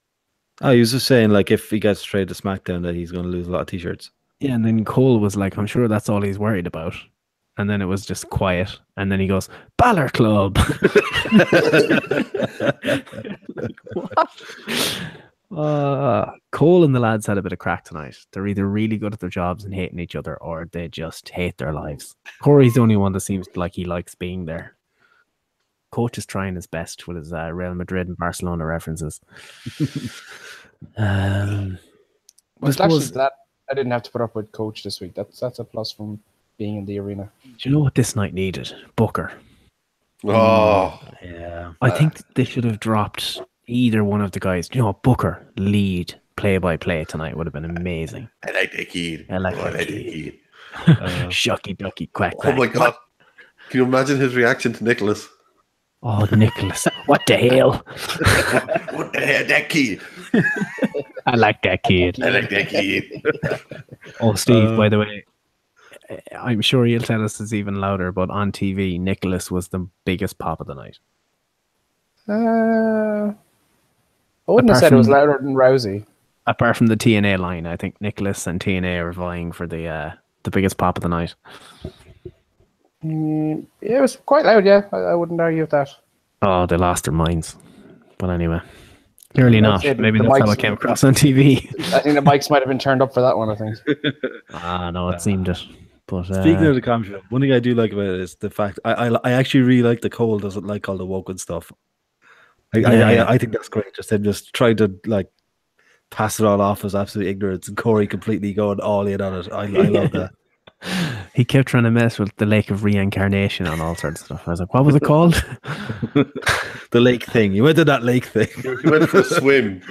oh, he was just saying like if he gets traded to SmackDown that he's going to lose a lot of t-shirts. Yeah, and then Cole was like, "I'm sure that's all he's worried about." And then it was just quiet. And then he goes, "Balor Club." *laughs* like, what? Uh, Cole and the lads had a bit of crack tonight. They're either really good at their jobs and hating each other, or they just hate their lives. Corey's the only one that seems like he likes being there. Coach is trying his best with his uh, Real Madrid and Barcelona references. *laughs* um, I Well, actually, suppose- that I didn't have to put up with Coach this week. That's that's a plus from being in the arena. do you know what this night needed? Booker. Oh, Yeah. I think they should have dropped either one of the guys. You know, Booker lead play by play tonight would have been amazing. I like that kid. I like Oh, that that kid. kid. Uh, Shucky ducky quack Oh quack. my god! Can you imagine his reaction to Nicholas? Oh, Nicholas, what the hell? *laughs* what the hell, that kid? I like that kid. I like that kid. *laughs* Oh, Steve, Uh, by the way, I'm sure you'll tell us it's even louder, but on TV, Nicholas was the biggest pop of the night. Uh, I wouldn't have said it was louder than Rousey. Apart from the TNA line, I think Nicholas and TNA are vying for the uh, the biggest pop of the night. Mm, yeah, it was quite loud. Yeah, I, I wouldn't argue with that. Oh, they lost their minds. But anyway, clearly I'd not. say the- Maybe the that's how mics- it came across on TV. *laughs* I think the mics might have been turned up for that one. I think. *laughs* ah, no, it seemed it. But Speaking uh, of the commentary, one thing I do like about it is the fact I I, I actually really like the Cole doesn't like all the woken stuff. I, I, Yeah. I I think that's great. Just him just trying to like pass it all off as absolute ignorance, and Corey completely going all in on it. I, I love *laughs* that. He kept trying to mess with the lake of reincarnation and all sorts of stuff. I was like, what was it called? *laughs* the lake thing. You went to that lake thing. You went for a swim.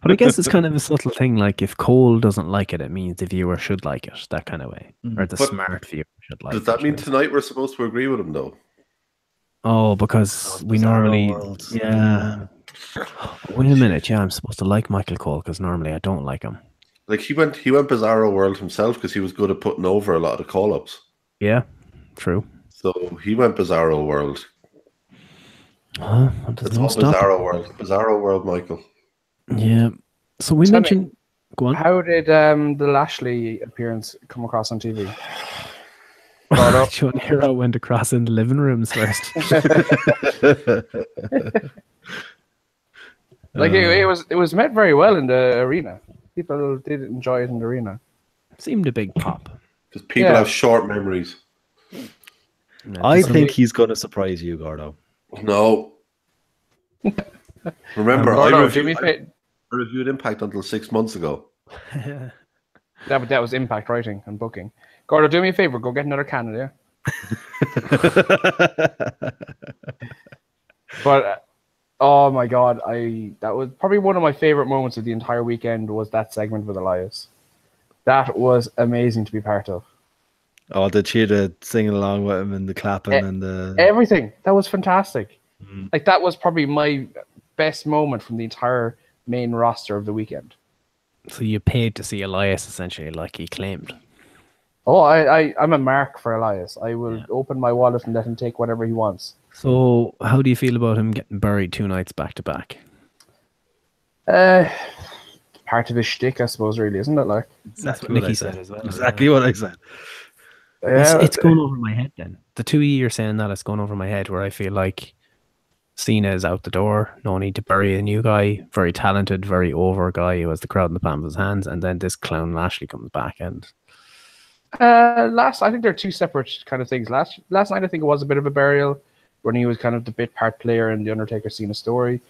but I guess it's kind of a subtle thing. Like if Cole doesn't like it, it means the viewer should like it. That kind of way, mm-hmm. or the But smart viewer should like. Does that it. mean tonight we're supposed to agree with him though? Oh, because we normally, world. yeah. Wait a minute, yeah, I'm supposed to like Michael Cole because normally I don't like him. Like he went, he went Bizarro World himself because he was good at putting over a lot of the call ups. Yeah, true. So he went Bizarro World. Huh? What does It's all stop? Bizarro World. Bizarro World, Michael. Yeah. So we Tell me- mentioned. Go on. How did um, the Lashley appearance come across on TV? Brought *laughs* up. Sean Hero went across in the living rooms first. *laughs* *laughs* Like it, Uh, it was, it was met very well in the arena. People did enjoy it in the arena. seemed a big pop. Because people Yeah. have short memories. Yeah, I this- think he's going to surprise you, Gordo. No. Remember, Gordo, I, do me reviewed, I reviewed Impact until six months ago. *laughs* that, was- that was impact writing and booking. Gordo, do me a favor. Go get another Canada. *laughs* But uh, oh my god, I that was probably one of my favorite moments of the entire weekend was that segment with Elias. That was amazing to be part of. oh, the cheetah singing along with him and the clapping Eh, and the. Everything that was fantastic. Mhm. Like that was probably my best moment from the entire main roster of the weekend. so you paid to see Elias essentially, like he claimed. Oh, I, I I'm a mark for Elias. I will Yeah. open my wallet and let him take whatever he wants. So how do you feel about him getting buried two nights back to back? Uh, part of his shtick, I suppose, really, isn't it? Like, That's what Exactly what I Nicky said. said as well. Exactly what I said. It's, yeah, it's going over my head then. The two year saying that it's going over my head where I feel like Cena is out the door. No need to bury a new guy, very talented, very over guy who has the crowd in the palm of his hands, and then this clown Lashley comes back and Uh, last, I think they're two separate kind of things. Last last night, I think it was a bit of a burial when he was kind of the bit part player in the Undertaker Cena story.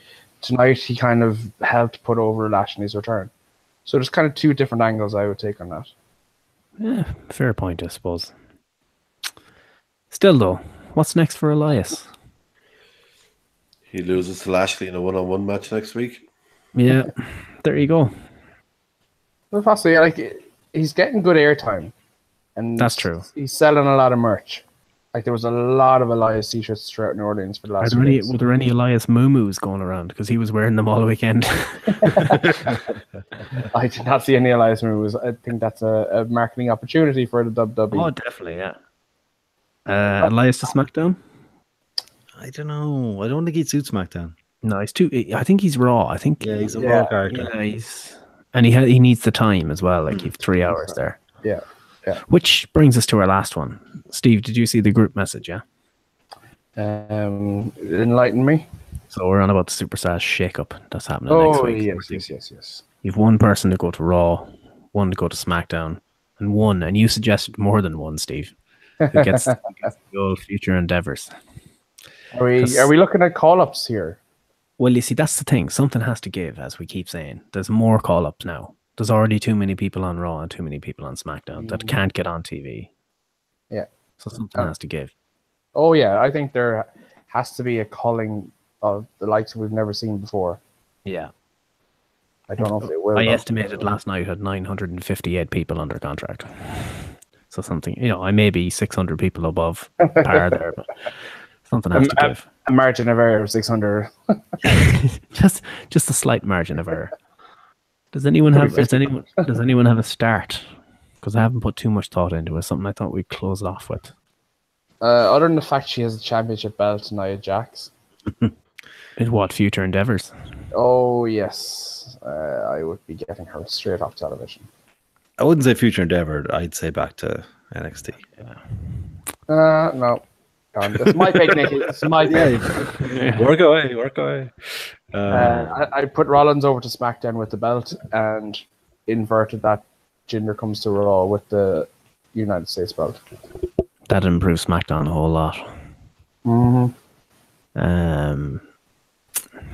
Tonight, he kind of helped put over Lashley's return. So there's kind of two different angles I would take on that. yeah, fair point, I suppose. Still though, what's next for Elias? He loses to Lashley in a one on one match next week. Yeah, there you go. Well, possibly, like he's getting good airtime, and That's true. He's selling a lot of merch. Like there was a lot of Elias t-shirts throughout New Orleans for the Are last. there any were there any Elias Mumus going around? Because he was wearing them all weekend. *laughs* I did not see any Elias moves. I think that's a, a marketing opportunity for the WWE. oh, definitely, yeah. Uh, Elias to SmackDown? I don't know. I don't think he'd suit SmackDown. No, he's too. I think he's raw. I think Yeah, he's a Yeah. raw character. Yeah, he's and he ha- he needs the time as well. Like you've three hours there. Yeah, yeah. Which brings us to our last one. Steve, did you see the group message? Yeah. Um, enlighten me. So we're on about the superstars shake-up that's happening next Oh week. yes, yes, yes, yes. You've one person to go to Raw, one to go to SmackDown, and one, and you suggested more than one, Steve. Who gets, who gets *laughs* the old future endeavors? Are we are we looking at call ups here? Well, you see, that's the thing. Something has to give, as we keep saying. There's more call-ups now. There's already too many people on Raw and too many people on SmackDown that Mm. can't get on TV. Yeah. So something Uh, has to give. Oh yeah, I think there has to be a calling of the likes we've never seen before. Yeah. I don't know if it will. I estimated last night had 958 people under contract. So something, you know, I may be 600 people above *laughs* par there, but something has to Um, give. a margin of error of six hundred. *laughs* *laughs* just, just a slight margin of error. Does anyone have? Does anyone? Does anyone have a start? Because I haven't put too much thought into it. Something I thought we'd close off with. Uh, other than the fact she has a championship belt, Nia Jax. *laughs* In what future endeavors? Oh yes, uh, I would be getting her straight off television. I wouldn't say future endeavor. I'd say back to NXT. Uh, no, Darn, this is my pick, Nicky. This is my pick. *laughs* work away, work away. Uh, Uh, I, I put Rollins over to SmackDown with the belt and inverted that Jinder comes to Raw with the United States belt. That improves SmackDown a whole lot. Mm-hmm. Um,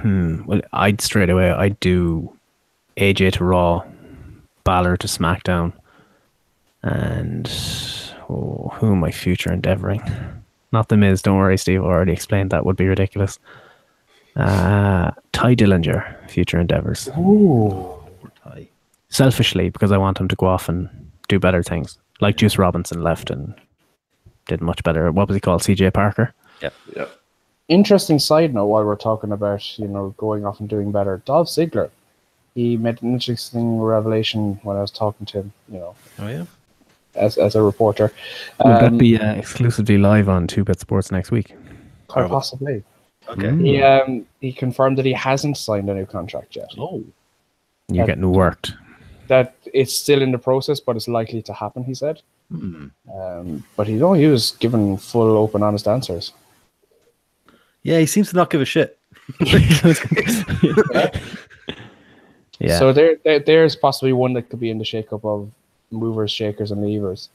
hmm. Well, I'd straight away. I'd do AJ to Raw, Balor to SmackDown, and oh, who am I future endeavoring? Not the Miz. Don't worry, Steve. I already explained that would be ridiculous. Uh, Tye Dillinger, future endeavors. Ooh. Tye. Selfishly, because I want him to go off and do better things, like Juice Robinson left and did much better. What was he called? CJ Parker. Yeah. Yeah. Interesting side note while we're talking about, you know, going off and doing better. Dolph Ziggler, he made an interesting revelation when I was talking to him, you know, Oh yeah. As, as a reporter. Would that Um, be uh, exclusively live on Two Bit Sports next week? quite possibly. Okay. Mm. He, um, he confirmed that he hasn't signed a new contract yet. Oh. You're getting worked. That it's still in the process, but it's likely to happen, he said. Hmm. Um, but he, no, he was given full, open, honest answers. Yeah, he seems to not give a shit. *laughs* *laughs* yeah. So there, there, there's possibly one that could be in the shakeup of movers, shakers, and levers.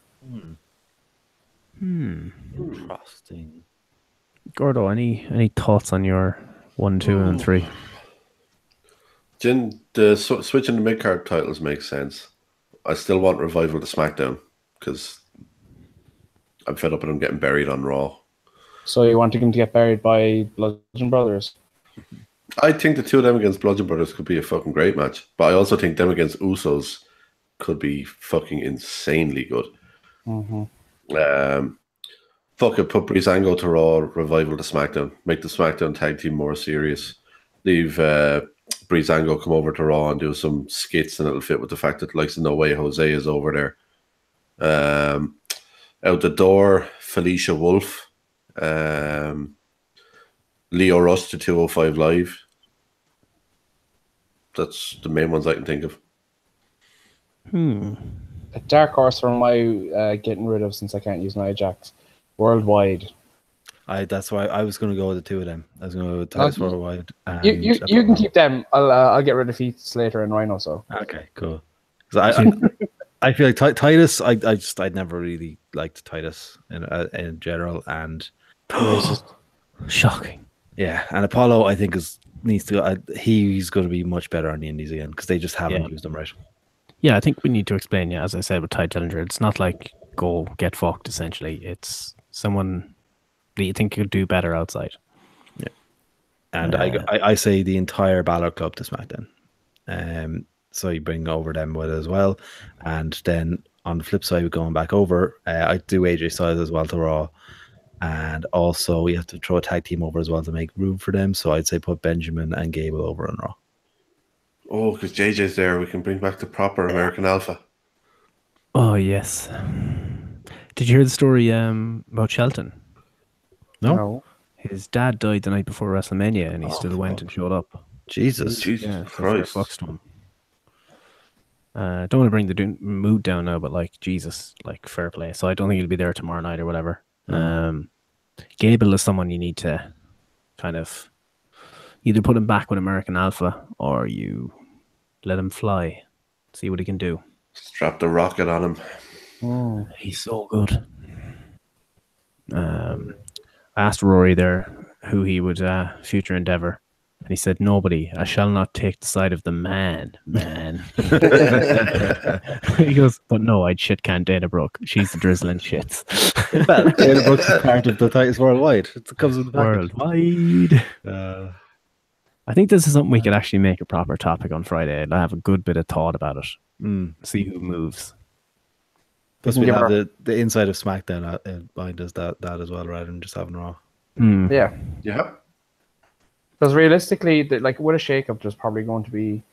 hmm. Interesting. Gordo, any any thoughts on your one, two, and three? Jin, the sw- switching the mid card titles makes sense. I still want revival to SmackDown because I'm fed up with them getting buried on Raw. So you want him to get buried by Bludgeon Brothers? I think the two of them against Bludgeon Brothers could be a fucking great match, but I also think them against Usos could be fucking insanely good. Mm-hmm. Um, fuck it, put Breezango to Raw, revival to SmackDown, make the SmackDown tag team more serious. Leave uh, Breezango come over to Raw and do some skits, and it'll fit with the fact that likes No Way Jose is over there. Um, out the door, Felicia Wolf, um, Lio Rush to 205 Live. That's the main ones I can think of. Hmm. A dark horse for my uh, getting rid of since I can't use Nia Jax worldwide. I that's why I was going to go with the two of them. I was going to go with Titus Okay. Worldwide. And You, you, you can keep them. I'll uh, I'll get rid of Heath Slater and Rhyno. So Okay, cool. I, I, *laughs* I feel like Ti- Titus. I, I just I never really liked Titus in uh, in general, and *sighs* Shocking. yeah, and Apollo I think is needs to. I, he's going to be much better on the Indies again because they just haven't Yeah. used him right. Yeah, I think we need to explain. Yeah, as I said with Tye Dillinger, it's not like go get fucked. Essentially, it's someone that you think could do better outside. Yeah, And I, I I say the entire Balor Club to SmackDown. Um, so you bring over them with it as well, and then on the flip side, we're going back over. Uh, I do AJ Styles as well to Raw, and also we have to throw a tag team over as well to make room for them. So I'd say put Benjamin and Gable over on Raw. Oh, because JJ's there, we can bring back the proper American Alpha. Oh yes. Did you hear the story um, about Shelton? No, no. His dad died the night before WrestleMania, and he Oh, still went fuck. and showed up. Jesus. Jesus Yeah, so fair Christ. fucks to him. Uh, don't want to bring the do- mood down now, but like Jesus, like fair play. So I don't think he'll be there tomorrow night or whatever. Um, Gable is someone you need to kind of either put him back with American Alpha or you let him fly, see what he can do. Strap the rocket on him. Mm. He's so good. Um, I asked Rory there who he would uh, future endeavor, and he said, "Nobody. I shall not take the side of the man, man." *laughs* he goes, "But no, I'd shit can Dana Brooke. She's the drizzling shits well, Dana Brooks is *laughs* part of the Titus Worldwide. It comes with the package. worldwide." Uh, I think this is something we could actually make a proper topic on Friday. and I have a good bit of thought about it. mm. See who moves. Plus, we have the, the inside of SmackDown uh, uh, behind us that, that as well, rather than just having Raw. Hmm. Yeah, Yeah. because realistically, the, like with a shakeup, there's probably going to be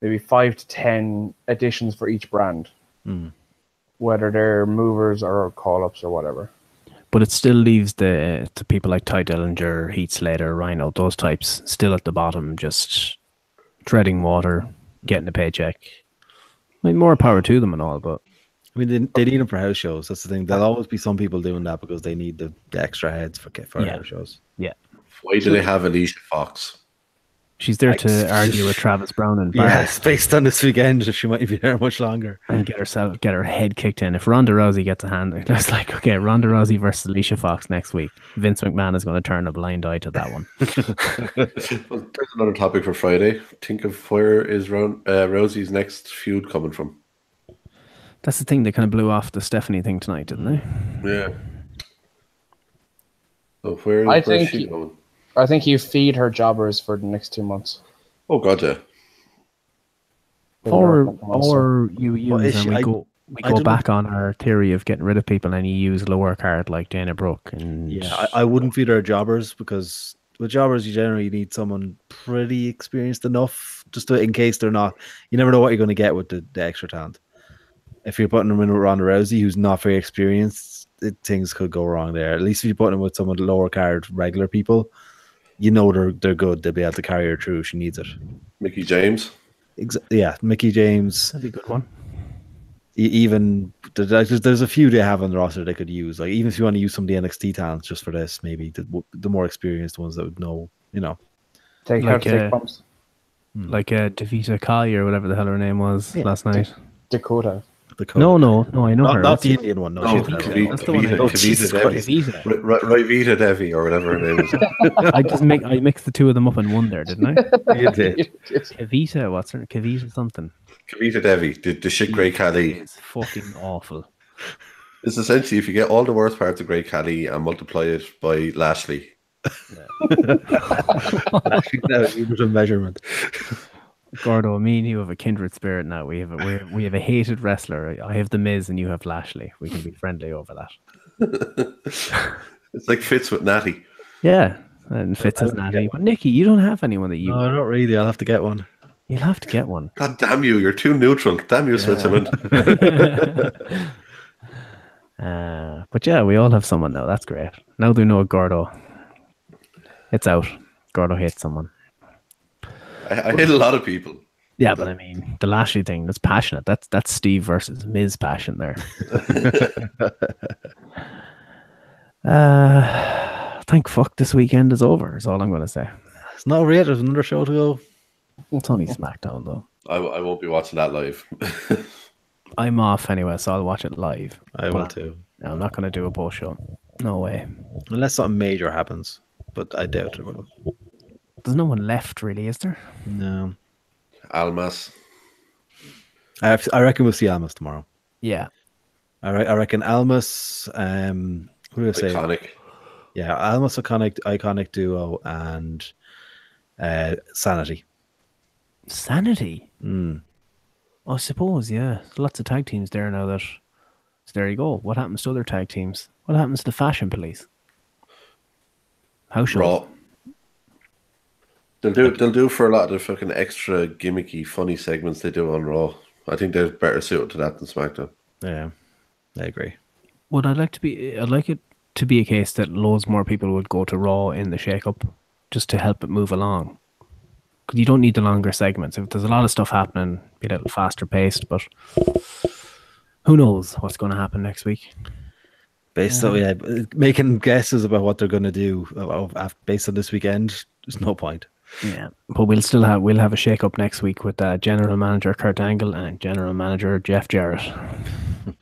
maybe five to ten additions for each brand, Mm. whether they're movers or call ups or whatever. But it still leaves the the people like Tye Dillinger, Heath Slater, Rhyno, those types still at the bottom, just treading water, getting a paycheck. I mean, more power to them and all, but I mean, they, they need them for house shows. That's the thing. There'll always be some people doing that because they need the, the extra heads for for Yeah. house shows. Yeah. Why do they have Alicia Fox? She's there I- to argue with Travis Brown and Barrett Yes, *laughs* based on this weekend, she might be there much longer. and get herself get her head kicked in. If Ronda Rousey gets a hand, *laughs* it's like okay, Ronda Rousey versus Alicia Fox next week. Vince McMahon is going to turn a blind eye to that one. *laughs* Well, there's another topic for Friday. Think of where is Ron, uh, Rousey's next feud coming from? That's the thing. They kind of blew off the Stephanie thing tonight, didn't they? Yeah. So where, I where's think she going? I think you feed her jobbers for the next two months. Oh god, yeah. Or up like a monster. or you use Well, and we I- go we I go don't know. back on our theory of getting rid of people and you use lower card like Dana Brooke and Yeah, I, I wouldn't feed her jobbers because with jobbers you generally need someone pretty experienced enough just to, in case they're not. You never know what you're going to get with the, the extra talent. If you're putting them in with Ronda Rousey, who's not very experienced, it, things could go wrong there. At least if you're putting them with some of the lower card regular people, you know they're they're good. They'll be able to carry her through. if She needs it. Mickie James. Ex- yeah, Mickie James. that'd be a good one. Even there's, there's a few they have on the roster they could use. Like even if you want to use some of the NXT talents just for this, maybe the the more experienced ones that would know, you know. take like, how to uh, take bumps. Like uh, Davita Kai or whatever the hell her name was Yeah. last night. Dakota. The code. No, no, no. I know not, her. not the Indian one. No, No, she's the. Kavita, That's the one I- Kavita, Oh, Kavita Jesus Devi. Christ. Davita. Right, right, right, Vita Devi or whatever her name is. *laughs* I just make I mixed the two of them up in one there, didn't I? *laughs* You did. Kavita, what's her? Kavita something. Kavita Devi, the, the shit Great Khali. It's fucking awful. It's essentially if you get all the worst parts of Great Khali and multiply it by Lashley. Actually, no, it was a measurement. *laughs* Gordo, me and you have a kindred spirit now. We have a we we have a hated wrestler. I have the Miz and you have Lashley. We can be friendly over that. *laughs* It's like Fitz with Natty. Yeah, and Fitz is natty. But Nikki, you don't have anyone that you. No, not really. I'll have to get one. You'll have to get one. God damn you, you're too neutral. Damn you, Switzerland. *laughs* *laughs* Uh, but yeah, we all have someone now. That's great. Now they know Gordo. It's out. Gordo hates someone. I, I hate a lot of people. Yeah, but I mean the Lashley thing. That's passionate. That's that's Steve versus Miz passion there. *laughs* uh, thank fuck this weekend is over. Is all I'm going to say. It's not real. There's another show to go. It's only SmackDown though. I, I won't be watching that live. *laughs* I'm off anyway, so I'll watch it live. I will Well, too, No, I'm not going to do a post show. No way. unless something major happens. But I doubt it will. There's no one left, really, is there? No, Almas. I, have, I reckon we'll see Almas tomorrow. Yeah. I, re- I reckon Almas. Um, who do I say? Iconic. Yeah, Almas iconic iconic duo and uh, Sanity. Sanity. Mm. I suppose, yeah. There's lots of tag teams there now that. So there you go. What happens to other tag teams? What happens to the Fashion Police? How should Raw. They'll do they'll do for a lot of the fucking extra gimmicky, funny segments they do on Raw. I think they're better suited to that than SmackDown. Yeah, I agree. Would I like to be? I'd like it to be a case that loads more people would go to Raw in the shake-up, just to help it move along. Because you don't need the longer segments. If there's a lot of stuff happening, be a little faster paced. But who knows what's going to happen next week? Based on yeah, making guesses about what they're going to do uh, based on this weekend, there's no point. Yeah, but we'll still have we'll have a shake-up next week with uh, General Manager Kurt Angle and General Manager Jeff Jarrett.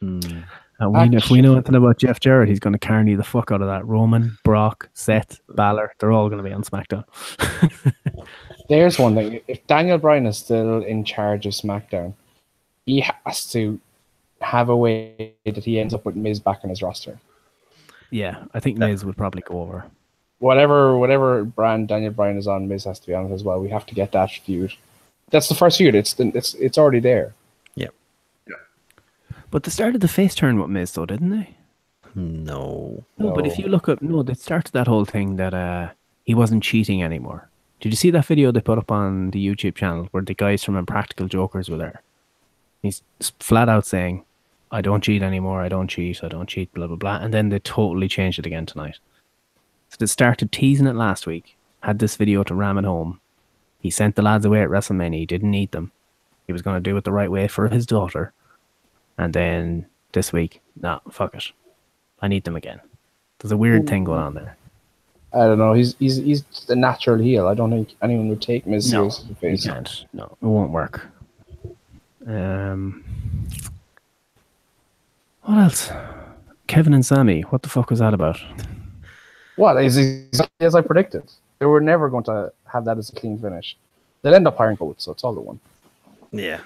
*laughs* And we, if we know anything about Jeff Jarrett, he's going to carny the fuck out of that. Roman, Brock, Seth, Balor, they're all going to be on SmackDown. *laughs* There's one thing. If Daniel Bryan is still in charge of SmackDown, he has to have a way that he ends up with Miz back on his roster. Yeah, I think Miz would probably go over. Whatever whatever brand Daniel Bryan is on, Miz has to be on it as well. We have to get that feud. That's the first feud. It's the, it's it's already there. Yep. Yeah. But they started the face turn with Miz, though, didn't they? No. No, but if you look up, no, they started that whole thing that uh, he wasn't cheating anymore. Did you see that video they put up on the YouTube channel where the guys from Impractical Jokers were there? He's flat out saying, I don't cheat anymore, I don't cheat, I don't cheat, blah, blah, blah. And then they totally changed it again tonight. So they started teasing it last week, had this video to ram it home. He sent the lads away at WrestleMania, he didn't need them. He was going to do it the right way for his daughter. And then this week, nah, fuck it. I need them again. There's a weird thing going on there. I don't know. He's he's he's the natural heel. I don't think anyone would take him as No, serious as a You can't. No, it won't work. Um, what else? Kevin and Sammy. What the fuck was that about? What is exactly as I predicted? They were never going to have that as a clean finish. They'll end up hiring both, so it's all the one. Yeah.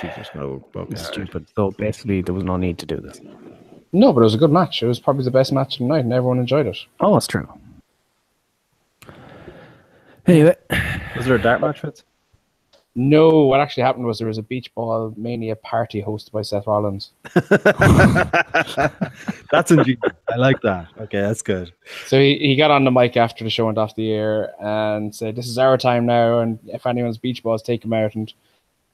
She's just gonna broke It's hard. stupid. So basically, there was no need to do this. No, but it was a good match. It was probably the best match of the night, and everyone enjoyed it. Oh, it's true. Anyway, Was there a dart match, Fitz? No, what actually happened was there was a beach ball mania party hosted by Seth Rollins. *laughs* *laughs* that's ingenious. I like that. Okay, that's good. So he, he got on the mic after the show went off the air and said, This is our time now, and if anyone's beach balls, take them out. And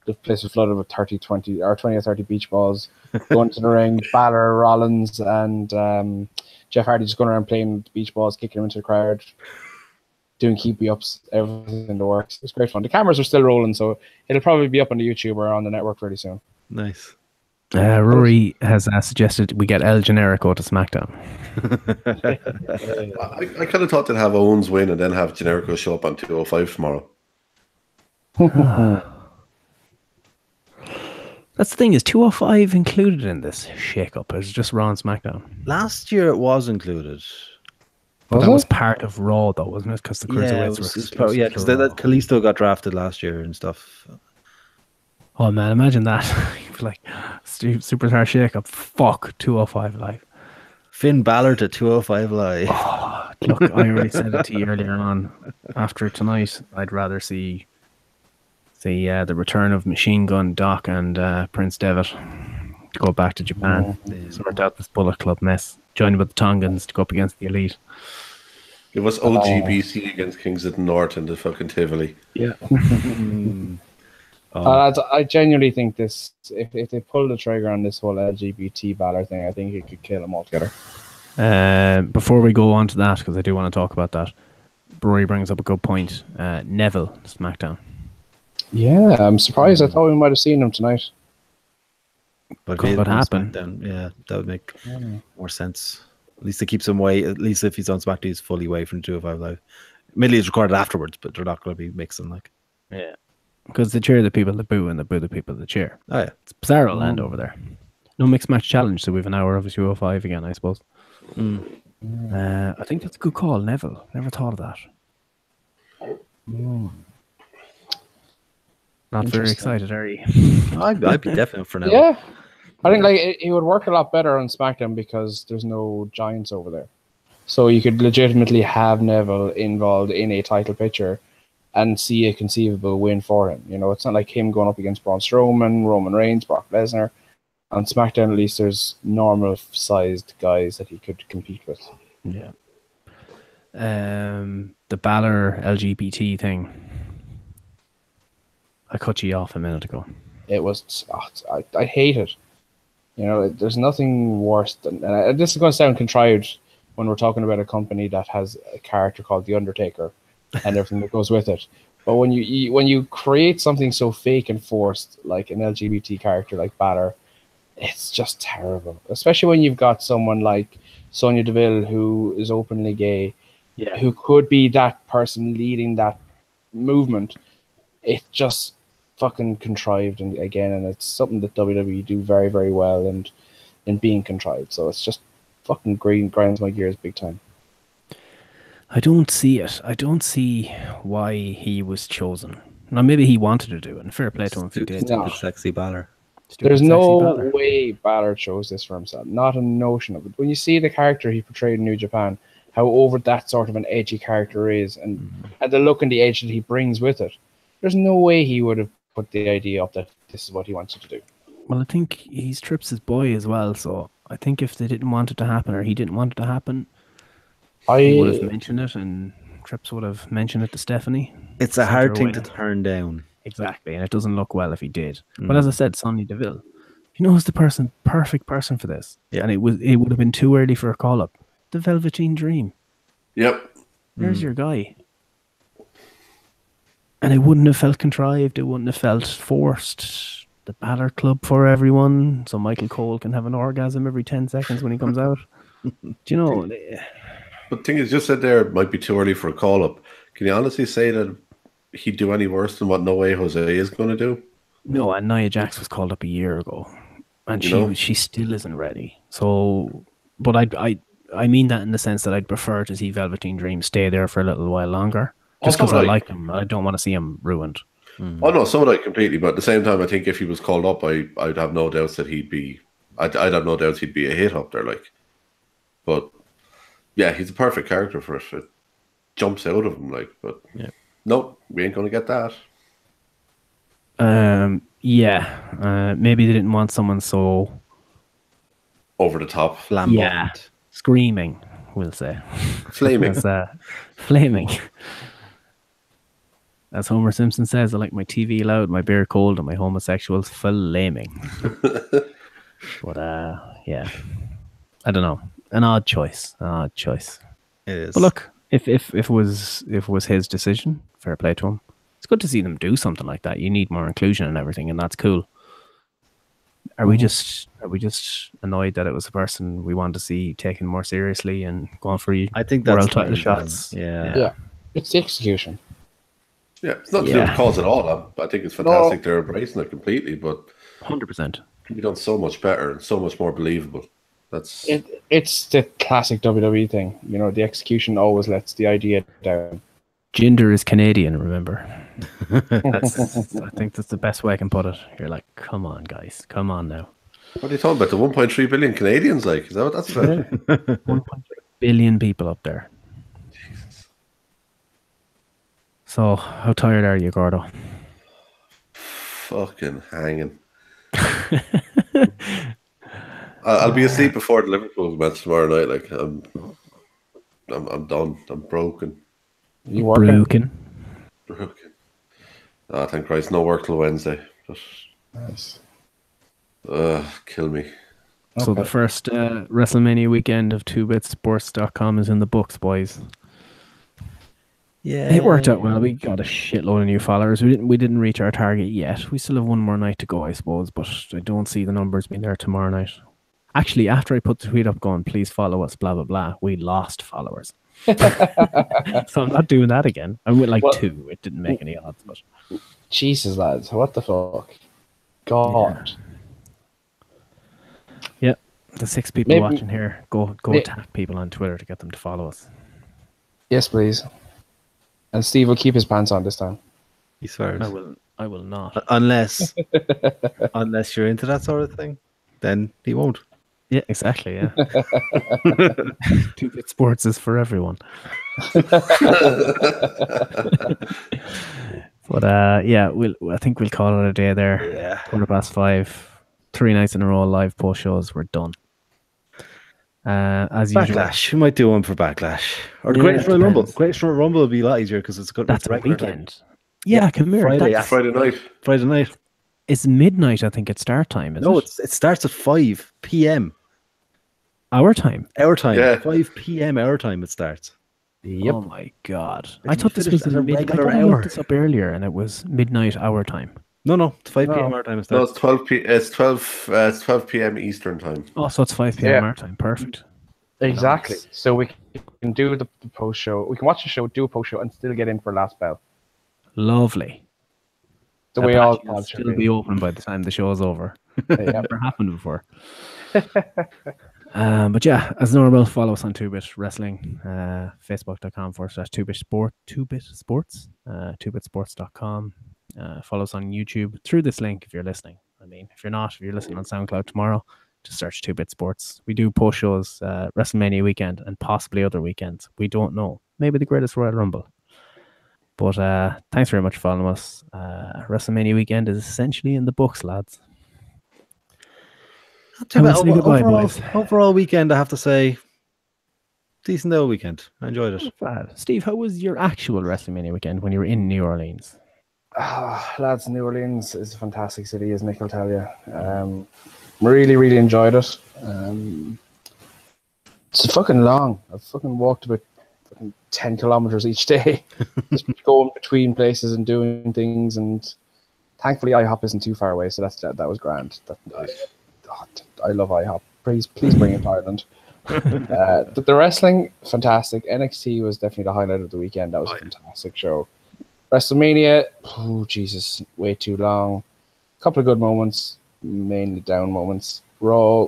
the place was flooded with 30, 20, or 20 or 30 beach balls *laughs* going to the ring. Balor, Rollins, and um, Jeff Hardy just going around playing with the beach balls, kicking them into the crowd, doing keepy ups, everything in the works. It's great fun. The cameras are still rolling, so it'll probably be up on the YouTube or on the network pretty soon. Nice. uh, Rory has uh, suggested we get El Generico to SmackDown. *laughs* I, I kind of thought they'd have Owens win and then have Generico show up on 205 tomorrow. *laughs* That's the thing. Is 205 included in this shake-up? Or is it just Raw and SmackDown? Last year it was included. But Was that it? was part of Raw, though, wasn't it? Because the cruiserweights Yeah, it were was, it was exclusive yeah, because Raw. that Kalisto got drafted last year and stuff. Oh man, imagine that! *laughs* You'd be like superstar shake-up. Fuck 205 live. Finn Balor to 205 live. Oh, look, I already said it to you earlier on. After tonight, I'd rather see see uh, the return of Machine Gun Doc and uh, Prince Devitt to go back to Japan, sort out this Bullet Club mess, join with the Tongans to go up against the Elite. It was OGBC against Kings of the North and the fucking Tivoli. Yeah, *laughs* Oh, Uh, I genuinely think this, if, if they pull the trigger on this whole LGBT Balor thing, I think it could kill them altogether. Uh, before we go on to that, because I do want to talk about that, Rory brings up a good point. Uh, Neville SmackDown. Yeah, I'm surprised. I thought we might have seen him tonight. But could if he's on happen. SmackDown, yeah, that would make more sense. At least it keeps him away. At least if he's on SmackDown, he's fully away from 205 live. Admittedly, it's recorded afterwards, but they're not going to be mixing like. Yeah, because they cheer the people that boo and they boo the people that cheer. Oh yeah, It's bizarre land mm. over there. No mixed match challenge, so we have an hour of a 205 again, I suppose. Mm. Uh, I think that's a good call, Neville. Never thought of that. Mm. Not very excited, are you? I'd, I'd be *laughs* definite for now. Yeah, I think like it, it would work a lot better on SmackDown because there's no giants over there, so you could legitimately have Neville involved in a title picture and see a conceivable win for him. You know, it's not like him going up against Braun Strowman, Roman Reigns, Brock Lesnar. On SmackDown, at least there's normal sized guys that he could compete with. Yeah. Um, the Balor LGBT thing. I cut you off a minute ago. it was oh, I, I hate it you know there's nothing worse than and I, this is going to sound contrived when we're talking about a company that has a character called the undertaker and everything that goes with it but when you, you when you create something so fake and forced like an lgbt character like Balor, it's just terrible especially when you've got someone like Sonya Deville who is openly gay Yeah. who could be that person leading that movement it's just fucking contrived and again and it's something that WWE do very very well and in being contrived so it's just fucking green grinds my gears big time I don't see it. I don't see why he was chosen. Now, maybe he wanted to do it, and fair play to him if he Stupid, did. No. stupid sexy Balor. Stupid, there's no Balor. way Balor chose this for himself not a notion of it when you see the character he portrayed in New Japan how over that sort of an edgy character is and Mm-hmm. and the look and the edge that he brings with it there's no way he would have put the idea up that this is what he wanted to do Well, I think he's Trips' his boy as well, so I think if they didn't want it to happen or he didn't want it to happen, he would have mentioned it and Trips would have mentioned it to Stephanie. It's a hard thing to turn down. Exactly, and it doesn't look well if he did. But mm. as I said, Sonny Deville, you know who's the person, perfect person for this? Yeah. And it was it would have been too early for a call up. The Velveteen Dream. Yep. There's mm. your guy. And it wouldn't have felt contrived. It wouldn't have felt forced. The Balor Club for everyone, so Michael Cole can have an orgasm every ten seconds when he comes out. *laughs* Do you know? eh, But the thing is, just said there it might be too early for a call up. Can you honestly say that he'd do any worse than what No Way Jose is going to do? No, and Nia Jax was called up a year ago, and You she know? she still isn't ready. So, but I I I mean that in the sense that I'd prefer to see Velveteen Dream stay there for a little while longer, just because I like- like him. I don't want to see him ruined. Oh no, so would I completely. But at the same time, I think if he was called up, I I'd have no doubts that he'd be. I'd, I'd have no doubts he'd be a hit up there. Like, but yeah, he's a perfect character for us. It jumps out of him like, but Yeah. no, we ain't gonna get that. Um, yeah, uh, maybe they didn't want someone so Over the top, Flamboyant. Yeah. screaming. We'll say. flaming. *laughs* As, uh, flaming. As Homer Simpson says, I like my TV loud, my beer cold, and my homosexuals flaming. *laughs* but uh, yeah, I don't know. An odd choice. An odd choice. It is. But look, if if if it was if it was his decision, fair play to him. It's good to see them do something like that. You need more inclusion and everything, and that's cool. Are we just are we just annoyed that it was a person we want to see taken more seriously and going for you? I think that's World that's title what it is, shots. Yeah. Yeah. It's the execution. Yeah, it's not to do with the cause at all. I, I think it's fantastic they're embracing it completely, but Hundred percent. it can be done so much better and so much more believable. That's It, it's the classic WWE thing. You know, the execution always lets the idea down. Jinder is Canadian, remember? *laughs* That's, I think that's the best way I can put it. You're like, come on, guys, come on now. what are you talking about? The 1.3 billion Canadians, like, is that what that's about? *laughs* 1.3 billion people up there. So, how tired are you, Gordo? Fucking hanging. *laughs* I- I'll be asleep before the Liverpool match tomorrow night. Like I'm, I'm, I'm done. I'm broken, You working? Broken. broken. Ah, thank Christ, no work till Wednesday. But Nice. uh, kill me. So the first uh, WrestleMania weekend of 2bitsports.com is in the books, boys. Yeah. It worked out well. We got a shitload of new followers. We didn't we didn't reach our target yet. We still have one more night to go, I suppose, but I don't see the numbers being there tomorrow night. Actually, after I put the tweet up going, please follow us, blah blah blah, we lost followers. *laughs* so I'm not doing that again. I went like Well- two. It didn't make any odds, but Jesus, lads. What the fuck? God. Yeah. The six people Maybe- watching here, go go May- attack people on Twitter to get them to follow us. Yes, please. And Steve will keep his pants on this time. He swears. I will I will not. Unless, *laughs* unless you're into that sort of thing, then he won't. Yeah, exactly. Yeah. *laughs* Two bit sports is for everyone. *laughs* but uh, yeah, we'll. I think we'll call it a day there. Yeah. Quarter past five, three nights in a row, live post shows. We're done. Uh, as usual, Backlash. We might do one for Backlash or the Yeah, Greatest it Royal Rumble. depends. Greatest Royal Rumble will be a lot easier because it's got that's it's a regular time. weekend. Yeah, come here. Friday, That's- Friday night. Friday night. It's midnight. I think it's start time. Is No, it? it starts at five p.m. our time. our time. Yeah. Five p.m. our time. It starts. Yep. Oh my god! It I thought this was at a a mid- I regular thought I looked this up earlier, and it was midnight our time. No, no, it's five p.m. No. our time. It No, it's 12 p. It's 12. Uh, it's 12 p.m. Eastern time. Oh, so it's five p.m. Yeah. our time. Perfect. Exactly. Nice. So we can do the the post show. We can watch the show, do a post show, and still get in for last bell. Lovely. The way all Apache will pods still be. be open by the time the show's over. *laughs* It Never happened before. *laughs* um, but yeah, as normal, follow us on Two Bit Wrestling, uh, facebook.com forward slash Two Bit Sport, Two Bit Sports, uh, twobitsports.com. Uh, follow us on YouTube through this link if you're listening. I mean, if you're not, if you're listening on SoundCloud tomorrow, just search Two Bit Sports. We do post shows uh, WrestleMania weekend and possibly other weekends. We don't know. Maybe the greatest Royal Rumble. But uh, thanks very much for following us. Uh, WrestleMania weekend is essentially in the books, lads. Tell you Have a over- goodbye, overall, boys. overall weekend, I have to say, decent little weekend. I enjoyed it. Steve, how was your actual WrestleMania weekend when you were in New Orleans? Ah, lads, New Orleans is a fantastic city, as Nick will tell you. Um, really, really enjoyed it. Um, it's fucking long. I've fucking walked about fucking 10 kilometers each day, *laughs* just going between places and doing things. And thankfully, IHOP isn't too far away, so that's that, that was grand. That, I, oh, I love IHOP. Please, please bring it to Ireland. *laughs* uh, the, the wrestling, fantastic. NXT was definitely the highlight of the weekend. That was Oh, a fantastic show. WrestleMania, oh Jesus, way too long. A couple of good moments, mainly down moments. Raw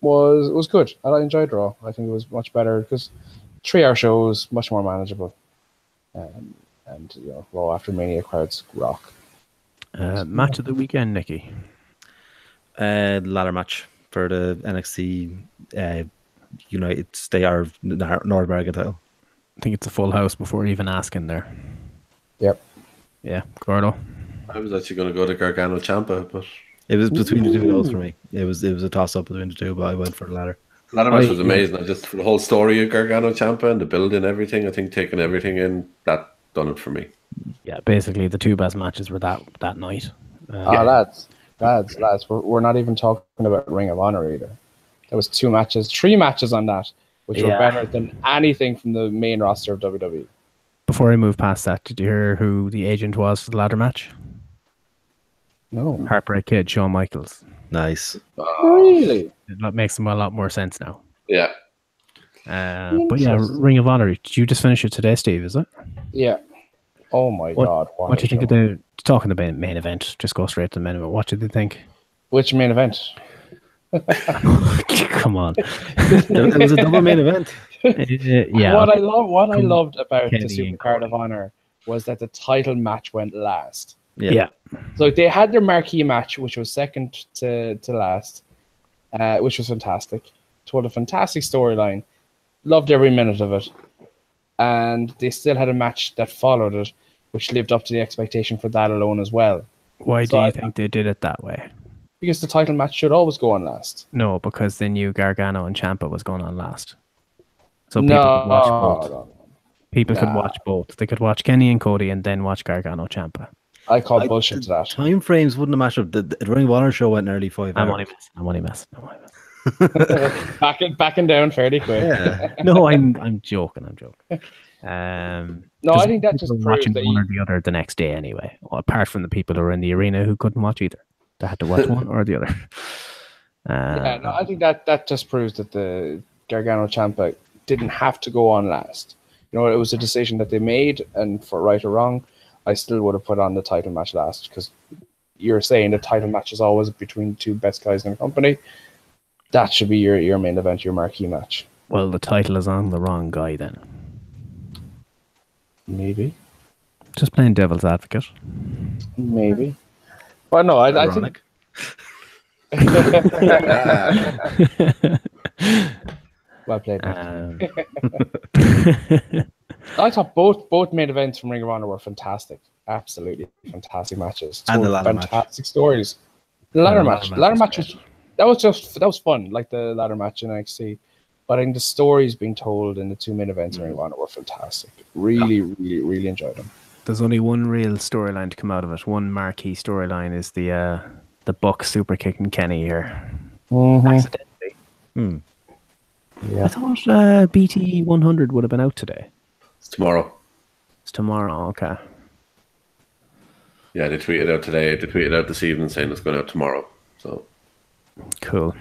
was was good. I enjoyed Raw. I think it was much better because three hour shows, much more manageable. Um, and you know, Raw after Mania crowds rock. Uh, match of the weekend, Nikki. Uh, ladder match for the NXT uh, United State or North American title. I think it's a full house before even asking there. Yep. Yeah, Gordo. I was actually going to go to Gargano Ciampa, but It was between the two of those for me. It was it was a toss up between the two, but I went for the ladder. ladder match I- was amazing. I just for the whole story of Gargano Ciampa and the building, everything. I think taking everything in that done it for me. Yeah, basically the two best matches were that that night. Uh, Ah, lads, lads, lads. We're, we're not even talking about Ring of Honor either. There was two matches, three matches on that, which were better than anything from the main roster of. WWE. Before I move past that, did you hear who the agent was for the ladder match? No, Heartbreak Kid, Shawn Michaels. Nice. really. That makes a lot more sense now. Yeah, Uh, but yeah, Ring of Honor. Did you just finish it today, Steve? Is it? Yeah. Oh my What- god. What, a do you think of the talking about main event? Just go straight to the main event. What did you think? Which main event? *laughs* Come on. It was a double main event. *laughs* *laughs* Yeah. What I love, what I loved about Kenny the Super Card of Honor was that the title match went last. Yeah. yeah. So they had their marquee match, which was second to, to last, uh, which was fantastic. Told a fantastic storyline. Loved every minute of it. And they still had a match that followed it, which lived up to the expectation for that alone as well. Why So do you I- think they did it that way? Because the title match should always go on last. No, because they knew Gargano and Ciampa was going on last. So people no, could watch both. no. People could watch both. They could watch Kenny and Cody and then watch Gargano Ciampa. I call I- bullshit to that. Time frames wouldn't have matched up. The, the Ring of show went nearly five I'm hours. only messing. I'm only messing. I'm only messing. *laughs* backing, backing down fairly quick. Yeah. *laughs* no, I'm I'm joking. I'm joking. Um, No, I think that just proves watching that one you- or the other the next day anyway. Well, apart from the people who were in the arena who couldn't watch either, they had to watch *laughs* one or the other. Uh, Yeah, no, I think that that just proves that the Gargano Ciampa didn't have to go on last. You know, it was a decision that they made, and for right or wrong, I still would have put on the title match last because you're saying the title match is always between two best guys in the company. That should be your, your main event, your marquee match. well, the title is on the wrong guy then. Maybe, Just playing devil's advocate. maybe. But no, I, I think Ironic. *laughs* *laughs* *laughs* well played. Matt. Um, *laughs* *laughs* I thought both both main events from Ring of Honor were fantastic. Absolutely fantastic matches. And the Told ladder match. fantastic stories. The ladder the match. ladder The ladder match match was was that was just that was fun, like the ladder match in NXT. But I think the stories being told in the two main events in Ring of Honor were fantastic. Really, really, really enjoyed them. there's only one real storyline to come out of it. One marquee storyline is the uh, the Buck super kicking Kenny here. Accidentally. Hmm. I thought uh, BTE 100 would have been out today. it's tomorrow. It's tomorrow. Okay. Yeah, they tweeted out today. They tweeted out this evening saying it's going out tomorrow. So Cool.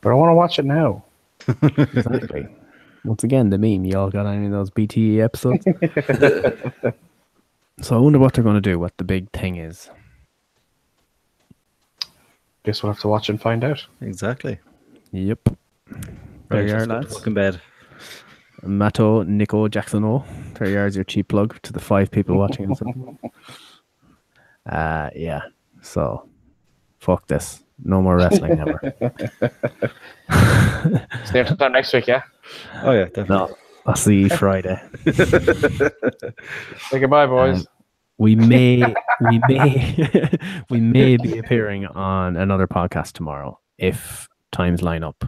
But I want to watch it now. Exactly. *laughs* Once again, the meme. Y'all got any of those BTE episodes? *laughs* so I wonder what they're going to do. What the big thing is. Guess we'll have to watch and find out. Exactly. Yep. There Right, you are, let's go to lads. fucking bed. Matto, Nico, Jackson O. There you are, is your cheap plug to the five people watching us. *laughs* uh, yeah. So, fuck this. No more wrestling ever. *laughs* Stay until next week, yeah? Oh yeah, definitely. no. I'll see you Friday. *laughs* Say goodbye, boys. Um, we may we may we may be appearing on another podcast tomorrow if times line up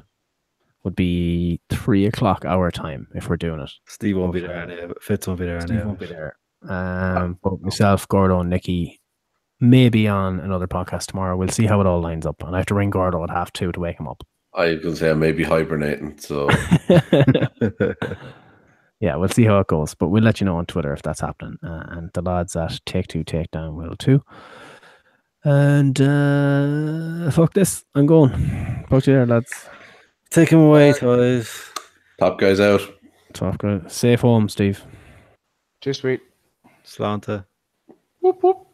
would be three o'clock our time if we're doing it Steve won't be there. Anyway. Fitz won't be there. Steve Anyway. won't be there um but myself gordo and nikki may be on another podcast tomorrow we'll see how it all lines up and i have to ring gordo at half two to wake him up I was going to say I may be hibernating. So *laughs* yeah we'll see how it goes but we'll let you know on twitter if that's happening uh, and the lads at take two takedown will too and uh fuck this i'm going talk to you there lads Take him away, toys. Top guys out. Top guy. Safe home, Steve. Too sweet. Slanta. Whoop whoop.